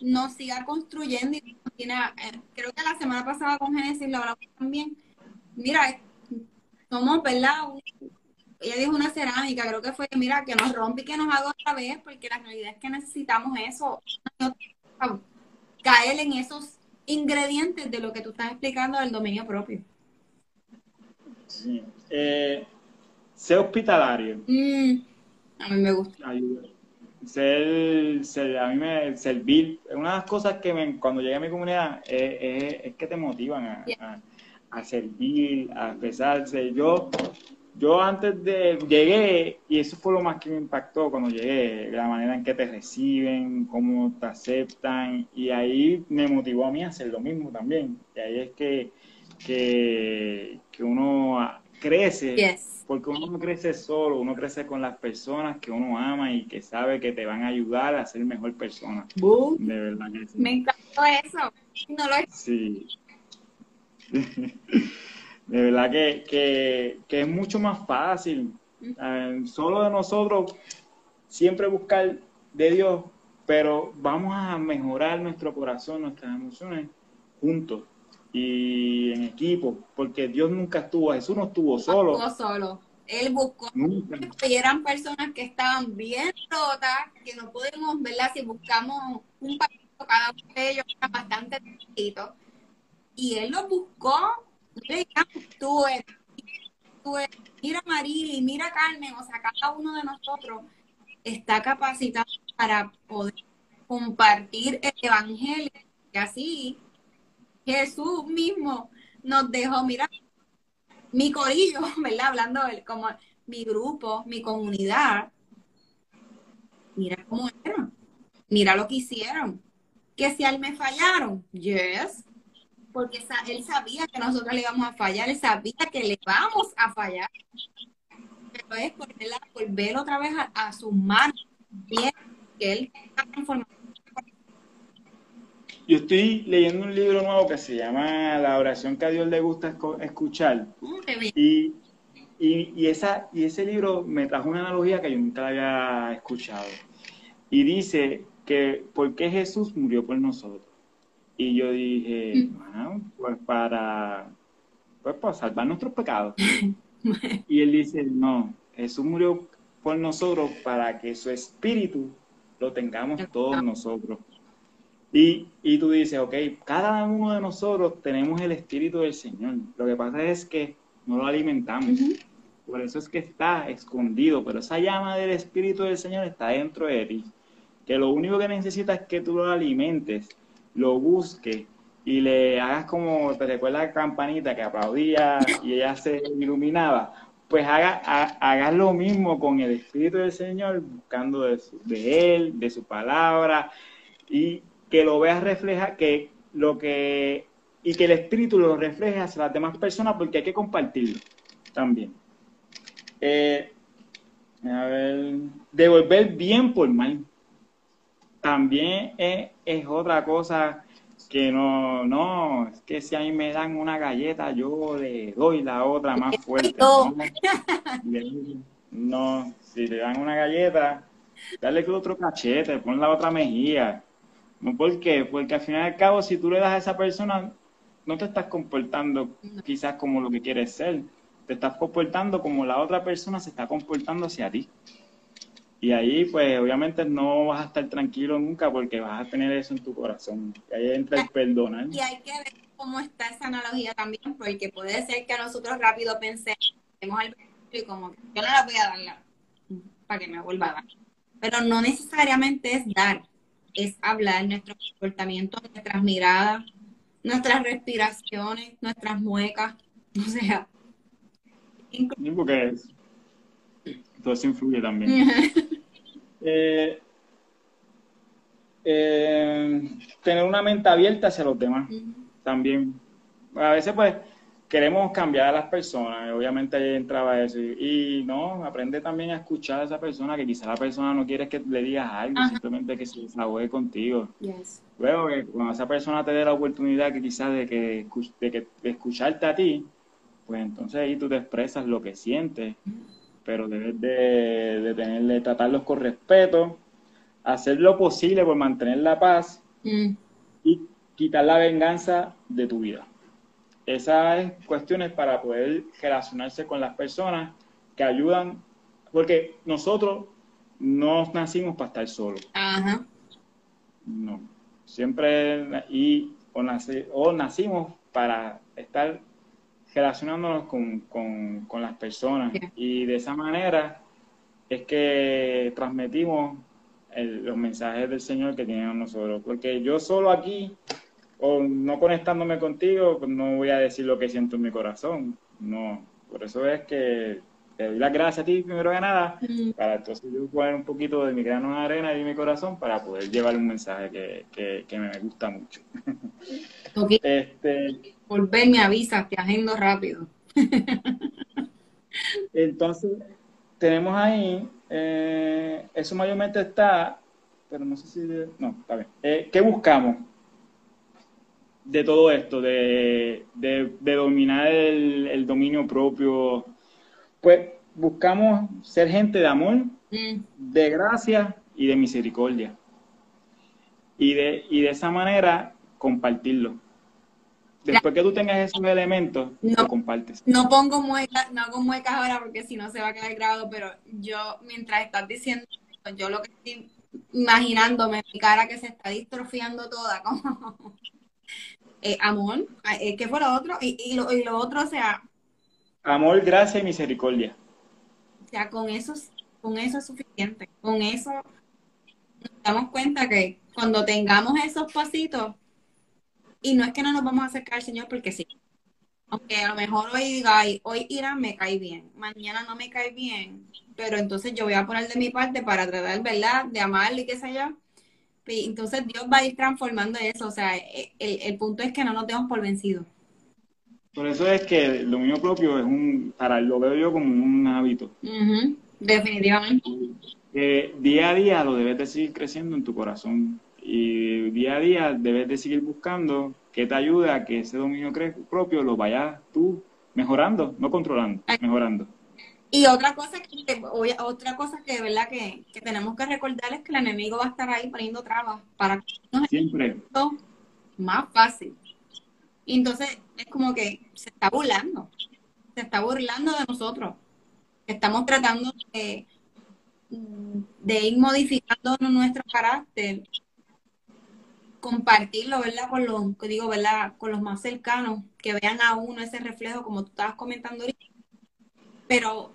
nos siga construyendo y tiene, eh, creo que la semana pasada con Genesis lo hablamos también. Mira, somos, ¿verdad? Ella dijo una cerámica, creo que fue, mira, que nos rompe y que nos haga otra vez, porque la realidad es que necesitamos eso, caer en esos ingredientes de lo que tú estás explicando del dominio propio. Sí. Eh, sé hospitalario. Mm, a mí me gusta ser, ser, a mí me servir, una de las cosas que me, cuando llegué a mi comunidad es, que te motivan a, a, servir, a expresarse. Yo, yo antes de, llegué, y eso fue lo más que me impactó cuando llegué, la manera en que te reciben, cómo te aceptan, y ahí me motivó a mí a hacer lo mismo también. Y ahí es que, que, que uno crece. Porque uno no crece solo, uno crece con las personas que uno ama y que sabe que te van a ayudar a ser mejor persona. de verdad que sí. Me encantó eso. No lo Sí. de verdad que, es mucho más fácil. Eh, solo de nosotros siempre buscar de Dios, pero vamos a mejorar nuestro corazón, nuestras emociones juntos y en equipo, porque Dios nunca estuvo, Jesús no estuvo solo. No estuvo solo. Él buscó y eran personas que estaban bien rotas, que no podemos, ¿verdad? Si buscamos un partido, cada uno de ellos era bastante chiquito. Y él lo buscó, tú, tú, mira Marily, mira Carmen, o sea, cada uno de nosotros está capacitado para poder compartir el evangelio. Y así Jesús mismo nos dejó, mira, mi corillo, ¿verdad? Hablando como mi grupo, mi comunidad. Mira cómo era. Mira lo que hicieron. Que si a él me fallaron, yes. Porque él sabía que nosotros le íbamos a fallar, él sabía que le vamos a fallar. Pero es por, volver otra vez a, a sus manos, bien, que él está transformando yo estoy leyendo un libro nuevo que se llama La oración que a Dios le gusta escuchar. Mm, y, y, esa, y ese libro me trajo una analogía que yo nunca había escuchado. Y dice que ¿por qué Jesús murió por nosotros? Y yo dije, bueno, mm. pues para, pues para salvar nuestros pecados. y él dice, no, Jesús murió por nosotros para que su espíritu lo tengamos todos nosotros. Y, y tú dices, ok, cada uno de nosotros tenemos el Espíritu del Señor. Lo que pasa es que no lo alimentamos. Por eso es que está escondido, pero esa llama del Espíritu del Señor está dentro de ti. Que lo único que necesitas es que tú lo alimentes, lo busques y le hagas como, te recuerda la campanita que aplaudía y ella se iluminaba. Pues haga, hagas lo mismo con el Espíritu del Señor, buscando de, de Él, de su palabra. Y, que lo veas refleja, que lo que, y que el espíritu lo refleje hacia las demás personas porque hay que compartirlo también. Eh, A ver, devolver bien por mal. También es, es otra cosa que no, no, es que si a mí me dan una galleta, yo le doy la otra más fuerte. No, si le dan una galleta, dale otro cachete, pon la otra mejilla. ¿No por qué? Porque al final y al cabo, si tú le das a esa persona, no te estás comportando quizás como lo que quieres ser, te estás comportando como la otra persona se está comportando hacia ti. Y ahí, pues, obviamente no vas a estar tranquilo nunca porque vas a tener eso en tu corazón. Y ahí entra el perdonar. Y hay que ver cómo está esa analogía también, porque puede ser que nosotros rápido pensemos al y como que yo no la voy a dar para que me vuelva a dar. Pero no necesariamente es dar, es hablar nuestro comportamiento, nuestras miradas, nuestras respiraciones, nuestras muecas. O sea. Sí, porque todo eso influye también. Eh, eh, tener una mente abierta hacia los demás también. A veces pues queremos cambiar a las personas, obviamente ahí entraba eso. Y, no, aprende también a escuchar a esa persona, que quizá la persona no quiere que le digas algo, simplemente que se desahogue contigo. Luego, que cuando esa persona te dé la oportunidad que quizás de que, de que de escucharte a ti, pues entonces ahí tú te expresas lo que sientes pero debes de, tenerle, tratarlos con respeto, hacer lo posible por mantener la paz mm. y quitar la venganza de tu vida. Esas cuestiones para poder relacionarse con las personas que ayudan, porque nosotros no nacimos para estar solos. Ajá. No. Siempre, y, o, o nacimos para estar relacionándonos con, con, las personas. Y de esa manera es que transmitimos los mensajes del Señor que tienen nosotros. Porque yo solo aquí, o no conectándome contigo, pues no voy a decir lo que siento en mi corazón. No, por eso es que te doy las gracias a ti primero que nada, para entonces yo poner un poquito de mi grano de arena y mi corazón para poder llevar un mensaje que, que, me gusta mucho. Este, Volver, me avisa, te agendo rápido. Entonces, tenemos ahí, eh, eso mayormente está, pero no sé si, no, está bien. Eh, ¿Qué buscamos de todo esto, de, dominar el, dominio propio? Pues buscamos ser gente de amor, mm. de gracia y de misericordia. Y de, y de esa manera compartirlo después que tú tengas esos elementos, no, lo compartes. No pongo muecas, no hago muecas ahora porque si no se va a quedar grabado, pero yo, mientras estás diciendo, yo lo que estoy imaginándome, mi cara que se está distrofiando toda, como eh, amor, eh, ¿qué fue lo otro? Y, lo, y lo otro, o sea... Amor, gracia y misericordia. O sea, con eso, con eso es suficiente. Con eso nos damos cuenta que cuando tengamos esos pasitos, y no es que no nos vamos a acercar al Señor porque sí. Aunque a lo mejor hoy diga, hoy Irán me cae bien, mañana no me cae bien, pero entonces yo voy a poner de mi parte para tratar, ¿verdad?, de amarle y qué sé yo. Entonces Dios va a ir transformando eso. O sea, e, el, punto es que no nos demos por vencidos. Por eso es que el dominio propio es un, para lo veo yo como un hábito. Definitivamente. día a día lo debes de seguir creciendo en tu corazón y día a día debes de seguir buscando que te ayude a que ese dominio propio lo vayas tú mejorando, no controlando, mejorando. Y otra cosa que otra cosa que verdad que, tenemos que recordar es que el enemigo va a estar ahí poniendo trabas para que siempre más fácil. Y entonces es como que se está burlando, se está burlando de nosotros. Estamos tratando de, de ir modificando nuestro carácter compartirlo, ¿verdad? Con los, digo, ¿verdad? Con los más cercanos, que vean a uno ese reflejo, como tú estabas comentando ahorita. Pero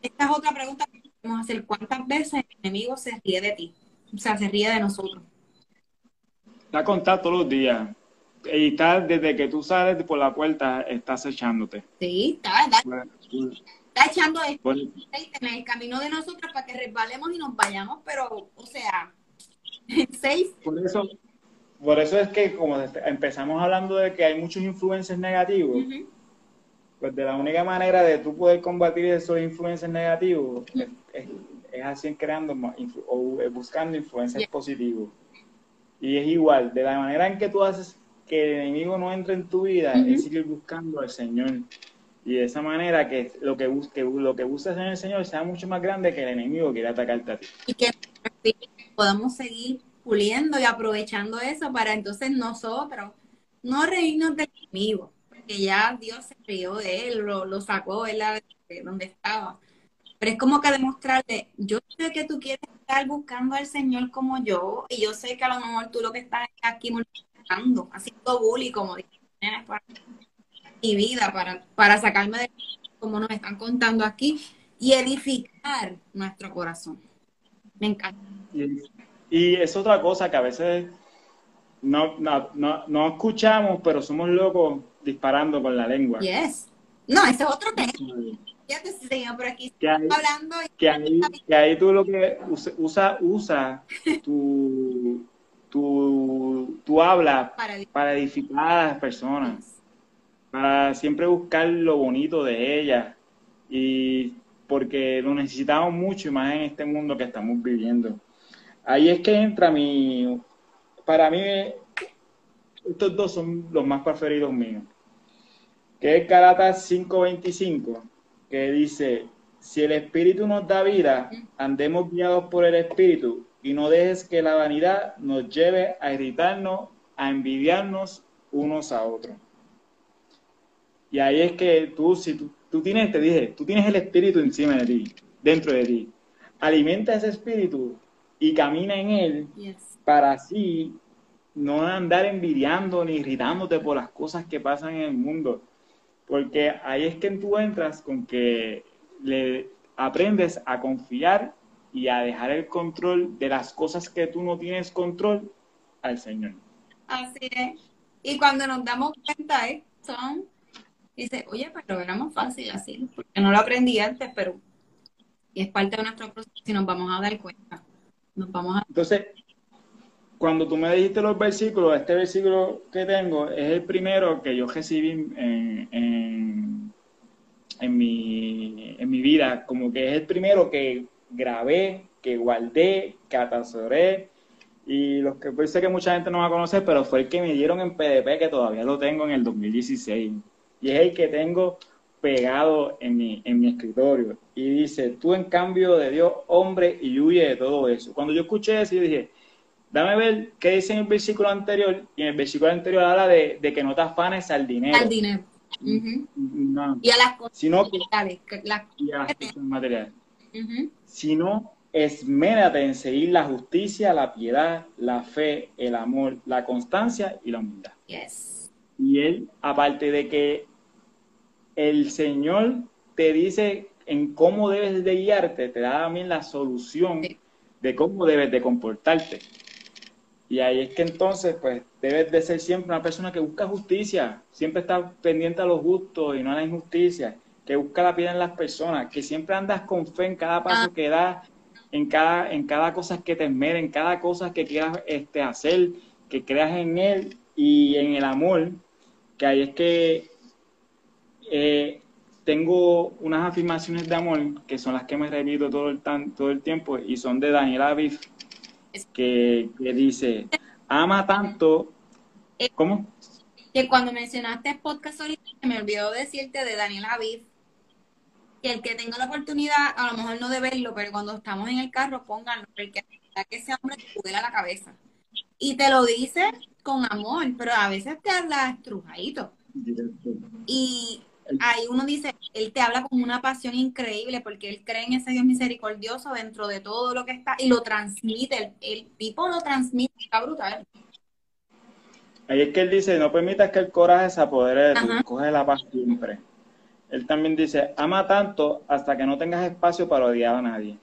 esta es otra pregunta que podemos hacer. ¿Cuántas veces el enemigo se ríe de ti? O sea, se ríe de nosotros. Está contado todos los días. Y está desde que tú sales por la puerta, estás echándote. Sí, está, está, está echando esto en el camino de nosotros para que resbalemos y nos vayamos, pero, o sea, Seis. Por eso, por eso es que como empezamos hablando de que hay muchos influencers negativos, Pues de la única manera de tú poder combatir esos influencias negativos es, así creando o buscando influencias positivas. Y es igual, de la manera en que tú haces que el enemigo no entre en tu vida, es seguir buscando al Señor. Y de esa manera que lo que, busque, lo que busques en el Señor sea mucho más grande que el enemigo quiera atacarte a ti. Y que podamos seguir puliendo y aprovechando eso para entonces nosotros no reírnos del enemigo, porque ya Dios se rió de él, lo, sacó de donde estaba. Pero es como que demostrarle, yo sé que tú quieres estar buscando al Señor como yo, y yo sé que a lo mejor tú lo que estás aquí molestando, haciendo bullying, como dicen, para mi vida, para, para sacarme de como nos están contando aquí, y edificar nuestro corazón. Me encanta. Y es otra cosa que a veces no, no, no, escuchamos, pero somos locos disparando con la lengua. Yes. No, ese es otro tema. Ya te seguimos por aquí que ahí, hablando. Que, ahí, que ahí tú lo que usa, usa tu, tu, tu habla para, edificar a las personas. Para siempre buscar lo bonito de ellas. Y porque lo necesitamos mucho y más en este mundo que estamos viviendo. Ahí es que entra mi, para mí, estos dos son los más preferidos míos, que es Galatas 5.25, que dice, si el Espíritu nos da vida, andemos guiados por el Espíritu y no dejes que la vanidad nos lleve a irritarnos, a envidiarnos unos a otros. Y ahí es que tú, si tú, tienes, te dije, tú tienes el Espíritu encima de ti, dentro de ti. Alimenta ese Espíritu y camina en él para así no andar envidiando ni irritándote por las cosas que pasan en el mundo. Porque ahí es que tú entras con que le aprendes a confiar y a dejar el control de las cosas que tú no tienes control al Señor. Así es. Y cuando nos damos cuenta, ¿eh? son, dice, oye, pero era más fácil así, porque no lo aprendí antes, pero es parte de nuestro proceso y nos vamos a dar cuenta. Entonces, cuando tú me dijiste los versículos, este versículo que tengo es el primero que yo recibí en, en, mi, en mi vida, como que es el primero que grabé, que guardé, que atasoré, y los que pues sé que mucha gente no va a conocer, pero fue el que me dieron en PDP, que todavía lo tengo en el 2016. Y es el que tengo pegado en mi, en mi escritorio. Y dice, tú en cambio de Dios, hombre, y huye de todo eso. Cuando yo escuché eso, yo dije, dame ver qué dice en el versículo anterior. Y en el versículo anterior habla de, que no te afanes al dinero. Al dinero. Y a las cosas sino que, y a las cosas materiales. Sino esmérate en seguir la justicia, la piedad, la fe, el amor, la constancia y la humildad. Yes. Y él, aparte de que el Señor te dice en cómo debes de guiarte, te da también la solución de cómo debes de comportarte. Y ahí es que entonces, pues, debes de ser siempre una persona que busca justicia, siempre está pendiente a lo justo y no a la injusticia, que busca la piedad en las personas, que siempre andas con fe en cada paso ah. que das, en cada, en cada cosa que te esmere, en cada cosa que quieras este, hacer, que creas en Él y en el amor, que ahí es que eh, tengo unas afirmaciones de amor que son las que me repito todo el, todo el tiempo y son de Daniel Aviv, que, dice, ama tanto, eh, ¿cómo? Que cuando mencionaste el podcast ahorita, me olvidó decirte de Daniel Aviv, que el que tenga la oportunidad, a lo mejor no de verlo, pero cuando estamos en el carro, pónganlo, porque que ese hombre te la cabeza. Y te lo dice con amor, pero a veces te habla estrujadito. Y ahí uno dice, él te habla con una pasión increíble porque él cree en ese Dios misericordioso dentro de todo lo que está y lo transmite, el, tipo lo transmite, está brutal. Ahí es que él dice, no permitas que el coraje se apodere de ti, coge la paz siempre. Él también dice, ama tanto hasta que no tengas espacio para odiar a nadie.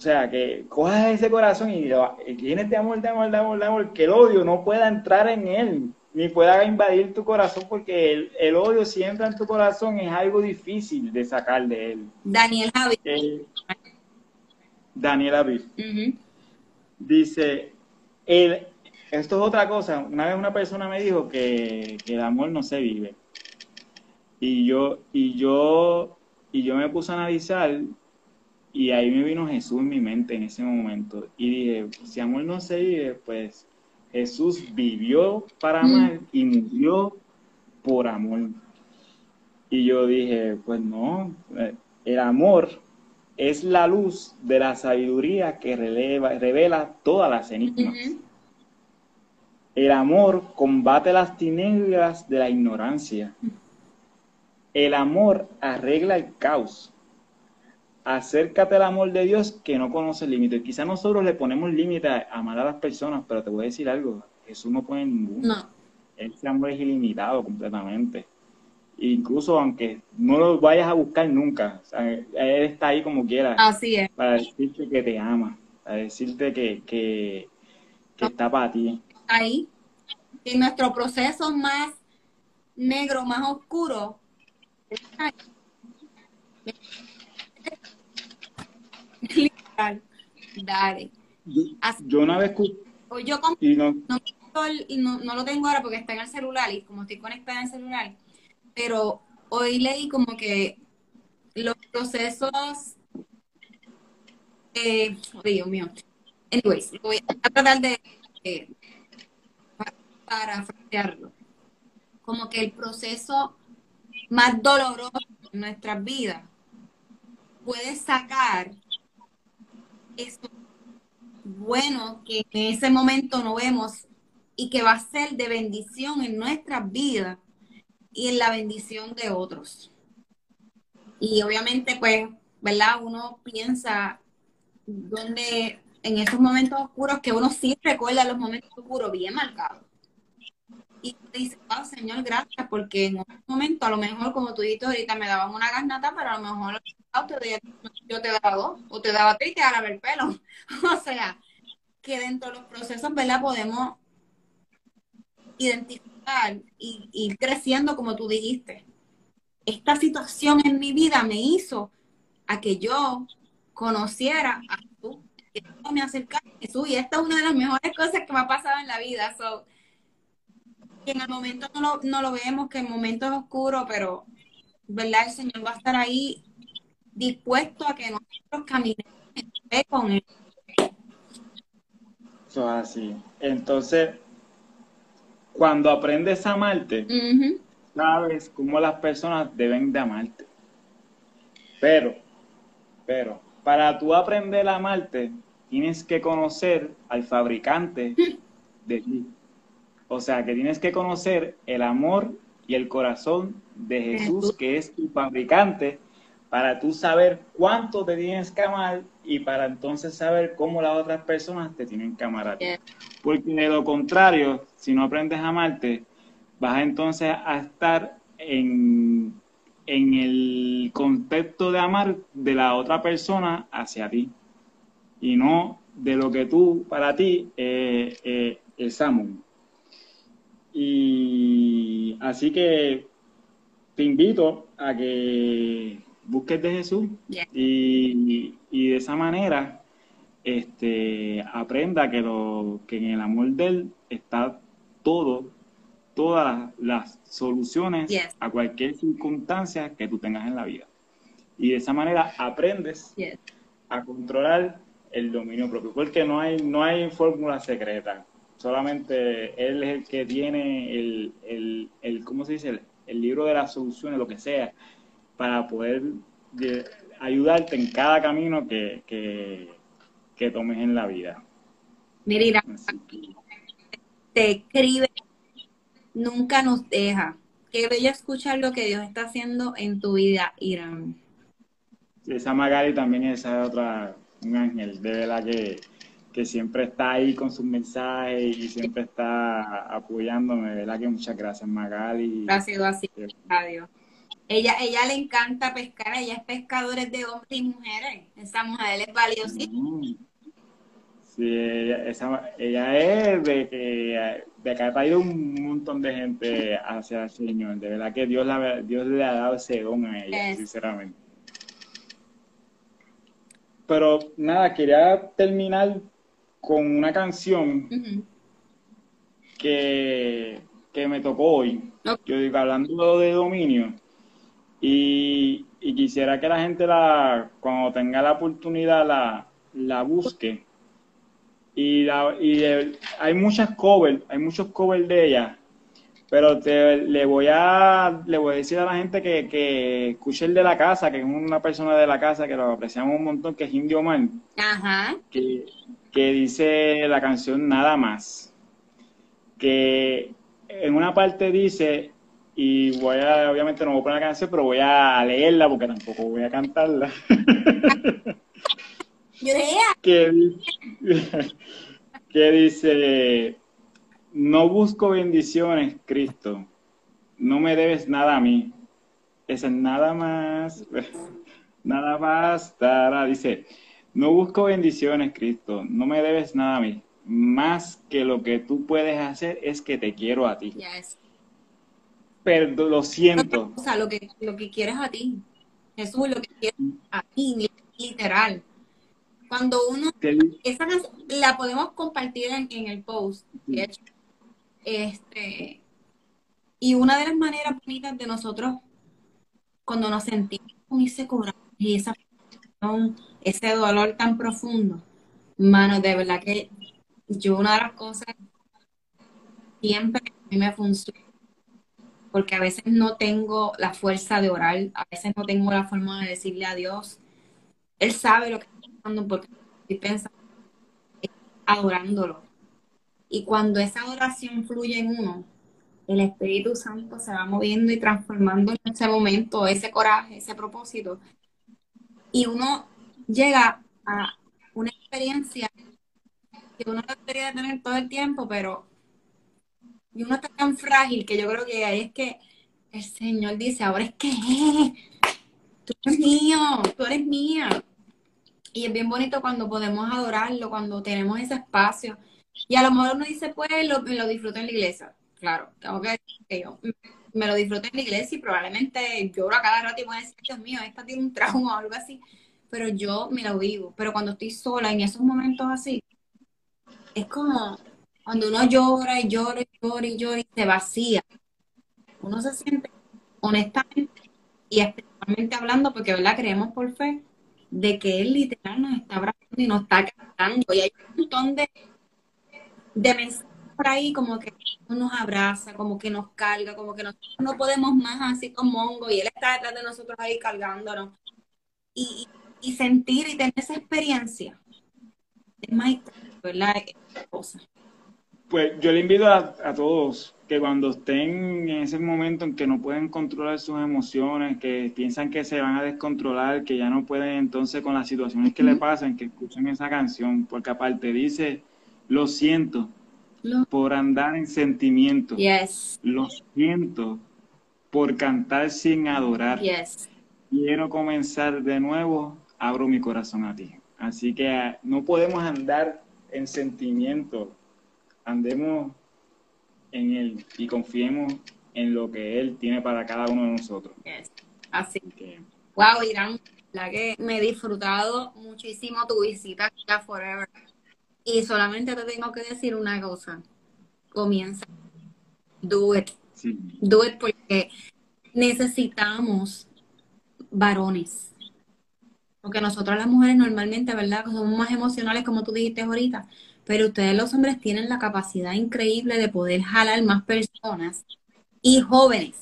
O sea, que cojas ese corazón y, y tienes de amor, de amor, de amor, de amor, que el odio no pueda entrar en él ni pueda invadir tu corazón, porque el, odio si entra en tu corazón es algo difícil de sacar de él. Daniel Javi. Daniel Javi. Dice, el, esto es otra cosa. Una vez una persona me dijo que, el amor no se vive. Y yo, y yo, y yo me puse a analizar y ahí me vino Jesús en mi mente en ese momento. Y dije, si amor no se vive, pues Jesús vivió para amar y murió por amor. Y yo dije, pues no, eh, el amor es la luz de la sabiduría que revela todas las enigmas. El amor combate las tinieblas de la ignorancia. El amor arregla el caos. Acércate al amor de Dios que no conoce límites. Quizás nosotros le ponemos límites a amar a las personas, pero te voy a decir algo. Jesús no pone ninguno. No. Ese amor es ilimitado completamente incluso aunque no lo vayas a buscar nunca, él está ahí como quiera. Así es. Para decirte que te ama, para decirte que, que, está para ti. Ahí, en nuestro proceso más negro, más oscuro, Dale. Yo, una vez yo y no, no, lo tengo ahora porque está en el celular y como estoy conectada en el celular, pero hoy leí como que los procesos, eh, oh, Dios mío, anyways, voy a tratar de parafrasearlo, como que el proceso más doloroso en nuestras vidas puede sacar eso bueno que en ese momento no vemos y que va a ser de bendición en nuestras vidas y en la bendición de otros. Y obviamente, pues, ¿verdad? Uno piensa donde en esos momentos oscuros que uno sí recuerda los momentos oscuros bien marcados. Y dice, oh, Señor, gracias, porque en un momento, a lo mejor, como tú dijiste ahorita, me daban una garnata, pero a lo mejor yo te daba dos, o te daba tres y te daba el pelo. o sea, que dentro de los procesos, ¿verdad? Podemos identificar y ir creciendo como tú dijiste. Esta situación en mi vida me hizo a que yo conociera a Jesús, que me acercara a Jesús y esta es una de las mejores cosas que me ha pasado en la vida. So, en el momento no lo, no lo vemos, que en momentos oscuros, pero ¿verdad? El Señor va a estar ahí dispuesto a que nosotros caminemos con Él. Eso es así. Entonces, cuando aprendes a amarte, sabes cómo las personas deben de amarte. Pero, pero, para tú aprender a amarte, tienes que conocer al fabricante de ti. O sea, que tienes que conocer el amor y el corazón de Jesús, que es tu fabricante, para tú saber cuánto te tienes que amar y para entonces saber cómo las otras personas te tienen que amar a ti. Porque de lo contrario, si no aprendes a amarte, vas entonces a estar en, en el contexto de amar de la otra persona hacia ti y no de lo que tú para ti eh, eh, es amor. Y así que te invito a que busques de Jesús y, de esa manera este, aprenda que, lo, que en el amor de Él está todo, todas las, soluciones a cualquier circunstancia que tú tengas en la vida. Y de esa manera aprendes a controlar el dominio propio, porque no hay, no hay fórmula secreta, solamente Él es el que tiene el, el, el ¿cómo se dice? el libro de las soluciones, lo que sea, para poder ayudarte en cada camino que, que, tomes en la vida. Mira, te escribe, nunca nos deja. Qué bello escuchar lo que Dios está haciendo en tu vida, Irán. esa Magali también es otra, un ángel, de verdad que, que siempre está ahí con sus mensajes y siempre está apoyándome, de verdad que muchas gracias Magali. Gracias, así, adiós. Ella, ella le encanta pescar, ella es pescadora de hombres y mujeres. Esa mujer es valiosísima. Mm. Sí, ella, ella es de que de acá ha traído un montón de gente hacia el Señor. De verdad que Dios, la, Dios le ha dado ese don a ella, sinceramente. Pero nada, quería terminar con una canción que, que me tocó hoy. Yo digo, hablando de dominio, Y, quisiera que la gente, la, cuando tenga la oportunidad, la, la busque. Y, la, y hay muchas covers, hay muchos covers de ella, pero te, le voy a le voy a decir a la gente que, que escuche el de la casa, que es una persona de la casa que lo apreciamos un montón, que es Indio Man, Ajá. Que, que dice la canción Nada más. Que en una parte dice, y voy a, obviamente no voy a poner la canción, pero voy a leerla porque tampoco voy a cantarla. que, que dice, no busco bendiciones, Cristo, no me debes nada a mí. Esa es nada más, nada bastará. Dice, no busco bendiciones, Cristo, no me debes nada a mí. Más que lo que tú puedes hacer es que te quiero a ti. Pero lo siento. O sea, lo que, lo que quieres a ti. Jesús, lo que quieres a ti, literal. Cuando uno, esa la podemos compartir en, el post, Este, y una de las maneras bonitas de nosotros, cuando nos sentimos con ese y esa ese dolor tan profundo, mano, de verdad que yo una de las cosas siempre a mí me funciona porque a veces no tengo la fuerza de orar, a veces no tengo la forma de decirle a Dios. Él sabe lo que estoy pensando porque estoy pensando, adorándolo. Y cuando esa adoración fluye en uno, el Espíritu Santo se va moviendo y transformando en ese momento, ese coraje, ese propósito. Y uno llega a una experiencia que uno no debería tener todo el tiempo, pero y uno está tan frágil que yo creo que ahí es que el Señor dice, ahora es que tú eres mío, tú eres mía. Y es bien bonito cuando podemos adorarlo, cuando tenemos ese espacio. Y a lo mejor uno dice, pues lo, lo disfruto en la iglesia. Claro, tengo que decir que yo me lo disfruto en la iglesia y probablemente lloro a cada rato y voy a decir, Dios mío, esta tiene un trauma o algo así. Pero yo me lo vivo. Pero cuando estoy sola en esos momentos así, es como, cuando uno llora y llora y llora y llora y se vacía, uno se siente honestamente y especialmente hablando, porque ¿verdad? creemos por fe, de que Él literal nos está abrazando y nos está cantando. Y hay un montón de, de mensajes por ahí como que nos abraza, como que nos carga, como que nosotros no podemos más así como mongo y Él está detrás de nosotros ahí cargándonos. Y, y sentir y tener esa experiencia es más ¿verdad? Cosa. Pues yo le invito a, todos que cuando estén en ese momento en que no pueden controlar sus emociones, que piensan que se van a descontrolar, que ya no pueden entonces con las situaciones que le pasan, que escuchen esa canción, porque aparte dice, lo siento por andar en sentimiento, lo siento por cantar sin adorar, quiero comenzar de nuevo, abro mi corazón a ti. Así que no podemos andar en sentimiento andemos en Él y confiemos en lo que Él tiene para cada uno de nosotros. Así que, wow, Irán, la que me he disfrutado muchísimo tu visita aquí a Forever. Y solamente te tengo que decir una cosa. Comienza. Do it. Do it porque necesitamos varones. Porque nosotros las mujeres normalmente, ¿verdad? Somos más emocionales, como tú dijiste ahorita pero ustedes los hombres tienen la capacidad increíble de poder jalar más personas y jóvenes.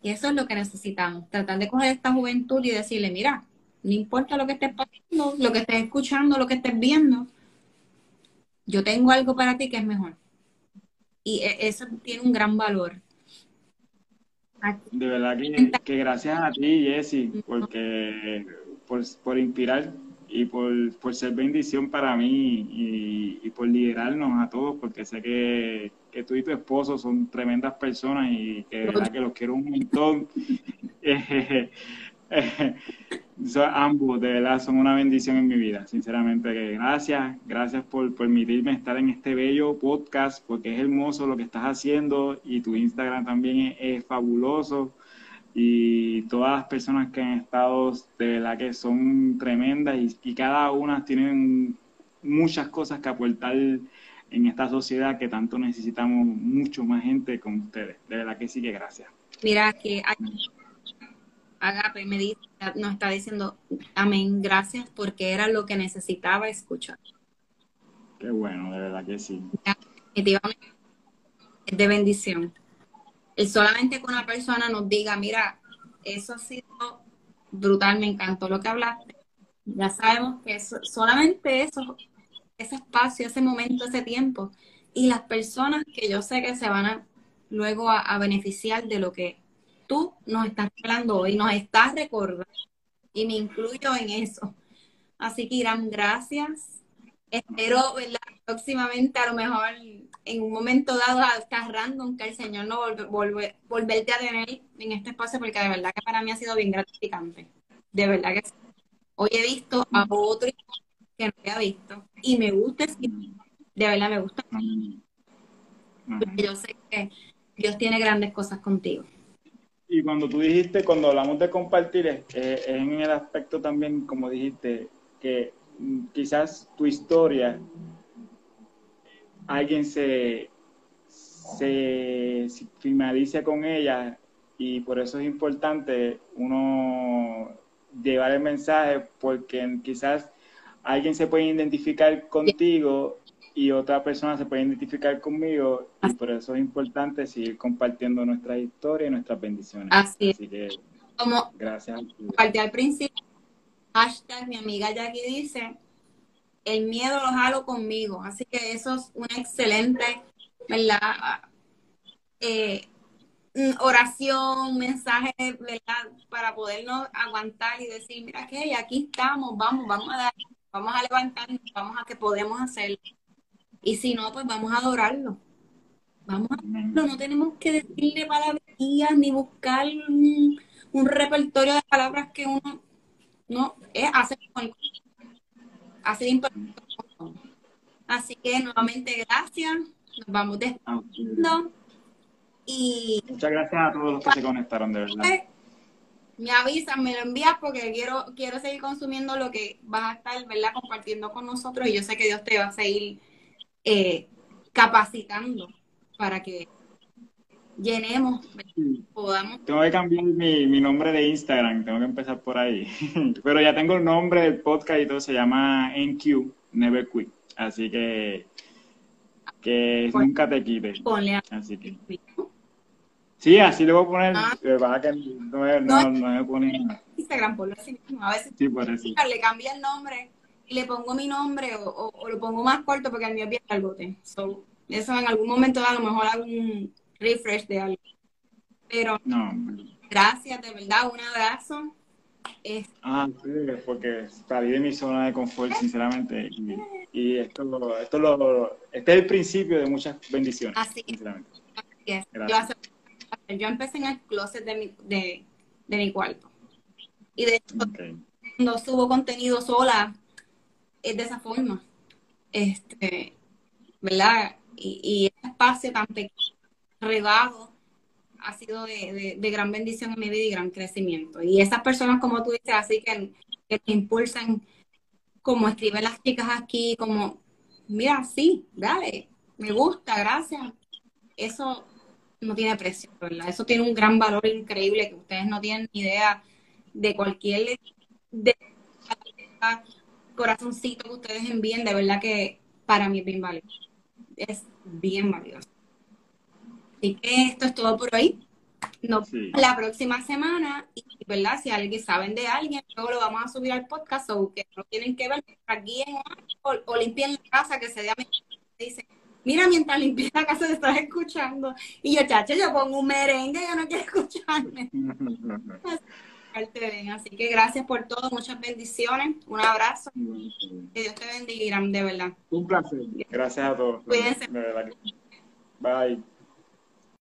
Y eso es lo que necesitamos, tratar de coger esta juventud y decirle, mira, no importa lo que estés pasando, lo que estés escuchando, lo que estés viendo, yo tengo algo para ti que es mejor. Y e, eso tiene un gran valor. De verdad que, gracias a ti, Jessy, porque por, por inspirar y por, por, ser bendición para mí y, y, por liderarnos a todos, porque sé que, que, tú y tu esposo son tremendas personas y que de verdad que los quiero un montón. ambos, de verdad, son una bendición en mi vida, sinceramente. Gracias, gracias por permitirme estar en este bello podcast, porque es hermoso lo que estás haciendo y tu Instagram también es fabuloso y todas las personas que han estado de verdad que son tremendas y, cada una tienen muchas cosas que aportar en esta sociedad que tanto necesitamos mucho más gente como ustedes. De verdad que sí que gracias. Mira, que Agape me dice, nos está diciendo, amén, gracias porque era lo que necesitaba escuchar. Qué bueno, de verdad que sí. Definitivamente es de bendición. El solamente que una persona nos diga, mira, eso ha sido brutal, me encantó lo que hablaste. Ya sabemos que solamente eso, ese espacio, ese momento, ese tiempo, y las personas que yo sé que se van a luego a, beneficiar de lo que tú nos estás hablando hoy, nos estás recordando, y me incluyo en eso. Así que Irán, gracias. Espero, próximamente, a lo mejor en un momento dado, estás random, que el Señor no vuelve, volverte a tener en este espacio, porque de verdad que para mí ha sido bien gratificante. De verdad que Hoy he visto a otro que no había visto y me gusta, de verdad me gusta. Yo sé que Dios tiene grandes cosas contigo. Y cuando tú dijiste, cuando hablamos de compartir, es, en el aspecto también, como dijiste, que quizás tu historia, alguien se, se finalice con ella y por eso es importante uno llevar el mensaje porque quizás alguien se puede identificar contigo y otra persona se puede identificar conmigo y por eso es importante seguir compartiendo nuestra historia y nuestras bendiciones. Así, que, como gracias. Al principio, hashtag mi amiga Jackie dice, el miedo lo jalo conmigo, así que eso es una excelente, ¿verdad? Eh, oración, mensaje, ¿verdad? Para podernos aguantar y decir, mira que aquí estamos, vamos, vamos a dar, vamos a levantarnos, vamos a que podemos hacerlo. Y si no, pues vamos a adorarlo. Vamos a adorarlo, no tenemos que decirle palabras ni buscar un, repertorio de palabras que uno no es hacer hacer importante. Así que nuevamente gracias. Nos vamos despidiendo. Y Muchas gracias a todos los que se conectaron, de verdad. Me avisan, me lo envías porque quiero, quiero seguir consumiendo lo que vas a estar, ¿verdad? Compartiendo con nosotros y yo sé que Dios te va a seguir eh, capacitando para que llenemos, podamos. Tengo que cambiar mi, mi, nombre de Instagram, tengo que empezar por ahí. Pero ya tengo el nombre del podcast y todo, se llama NQ, Never Quit. Así que, que nunca te quites. Ponle Así que. Sí, así le voy a poner. Ah. que no, no, no, no me pone. Instagram, por así mismo. A veces sí, por eso. le cambia el nombre y le pongo mi nombre o, o, lo pongo más corto porque el mío es bien largote. So, eso en algún momento a lo mejor un refresh de algo. Pero no. gracias, de verdad, un abrazo. Ah, sí, porque salí de mi zona de confort, sinceramente. Y, y esto, esto lo, este es el principio de muchas bendiciones. Así, sinceramente. Yo empecé en el closet de mi, de, mi cuarto. Y de hecho, no subo contenido sola, es de esa forma. Este, ¿verdad? Y, y este espacio tan pequeño, regado, ha sido de, gran bendición en mi vida y gran crecimiento. Y esas personas, como tú dices, así que, que te impulsan, como escriben las chicas aquí, como, mira, sí, dale, me gusta, gracias. Eso no tiene precio, ¿verdad? Eso tiene un gran valor increíble que ustedes no tienen ni idea de cualquier de, corazoncito que ustedes envíen, de verdad que para mí es bien valioso. Es bien valioso. Así que esto es todo por hoy. Nos la próxima semana y, ¿verdad? Si alguien saben de alguien, luego lo vamos a subir al podcast o que no tienen que ver, aquí en, o, o limpien la casa, que se dé a dice mira, mientras limpias la casa te estás escuchando. Y yo, chacho, yo pongo un merengue, yo no quiero escucharme. Así que gracias por todo, muchas bendiciones, un abrazo. Que Dios te bendiga, de verdad. Un placer. Gracias a todos. Cuídense. Bye.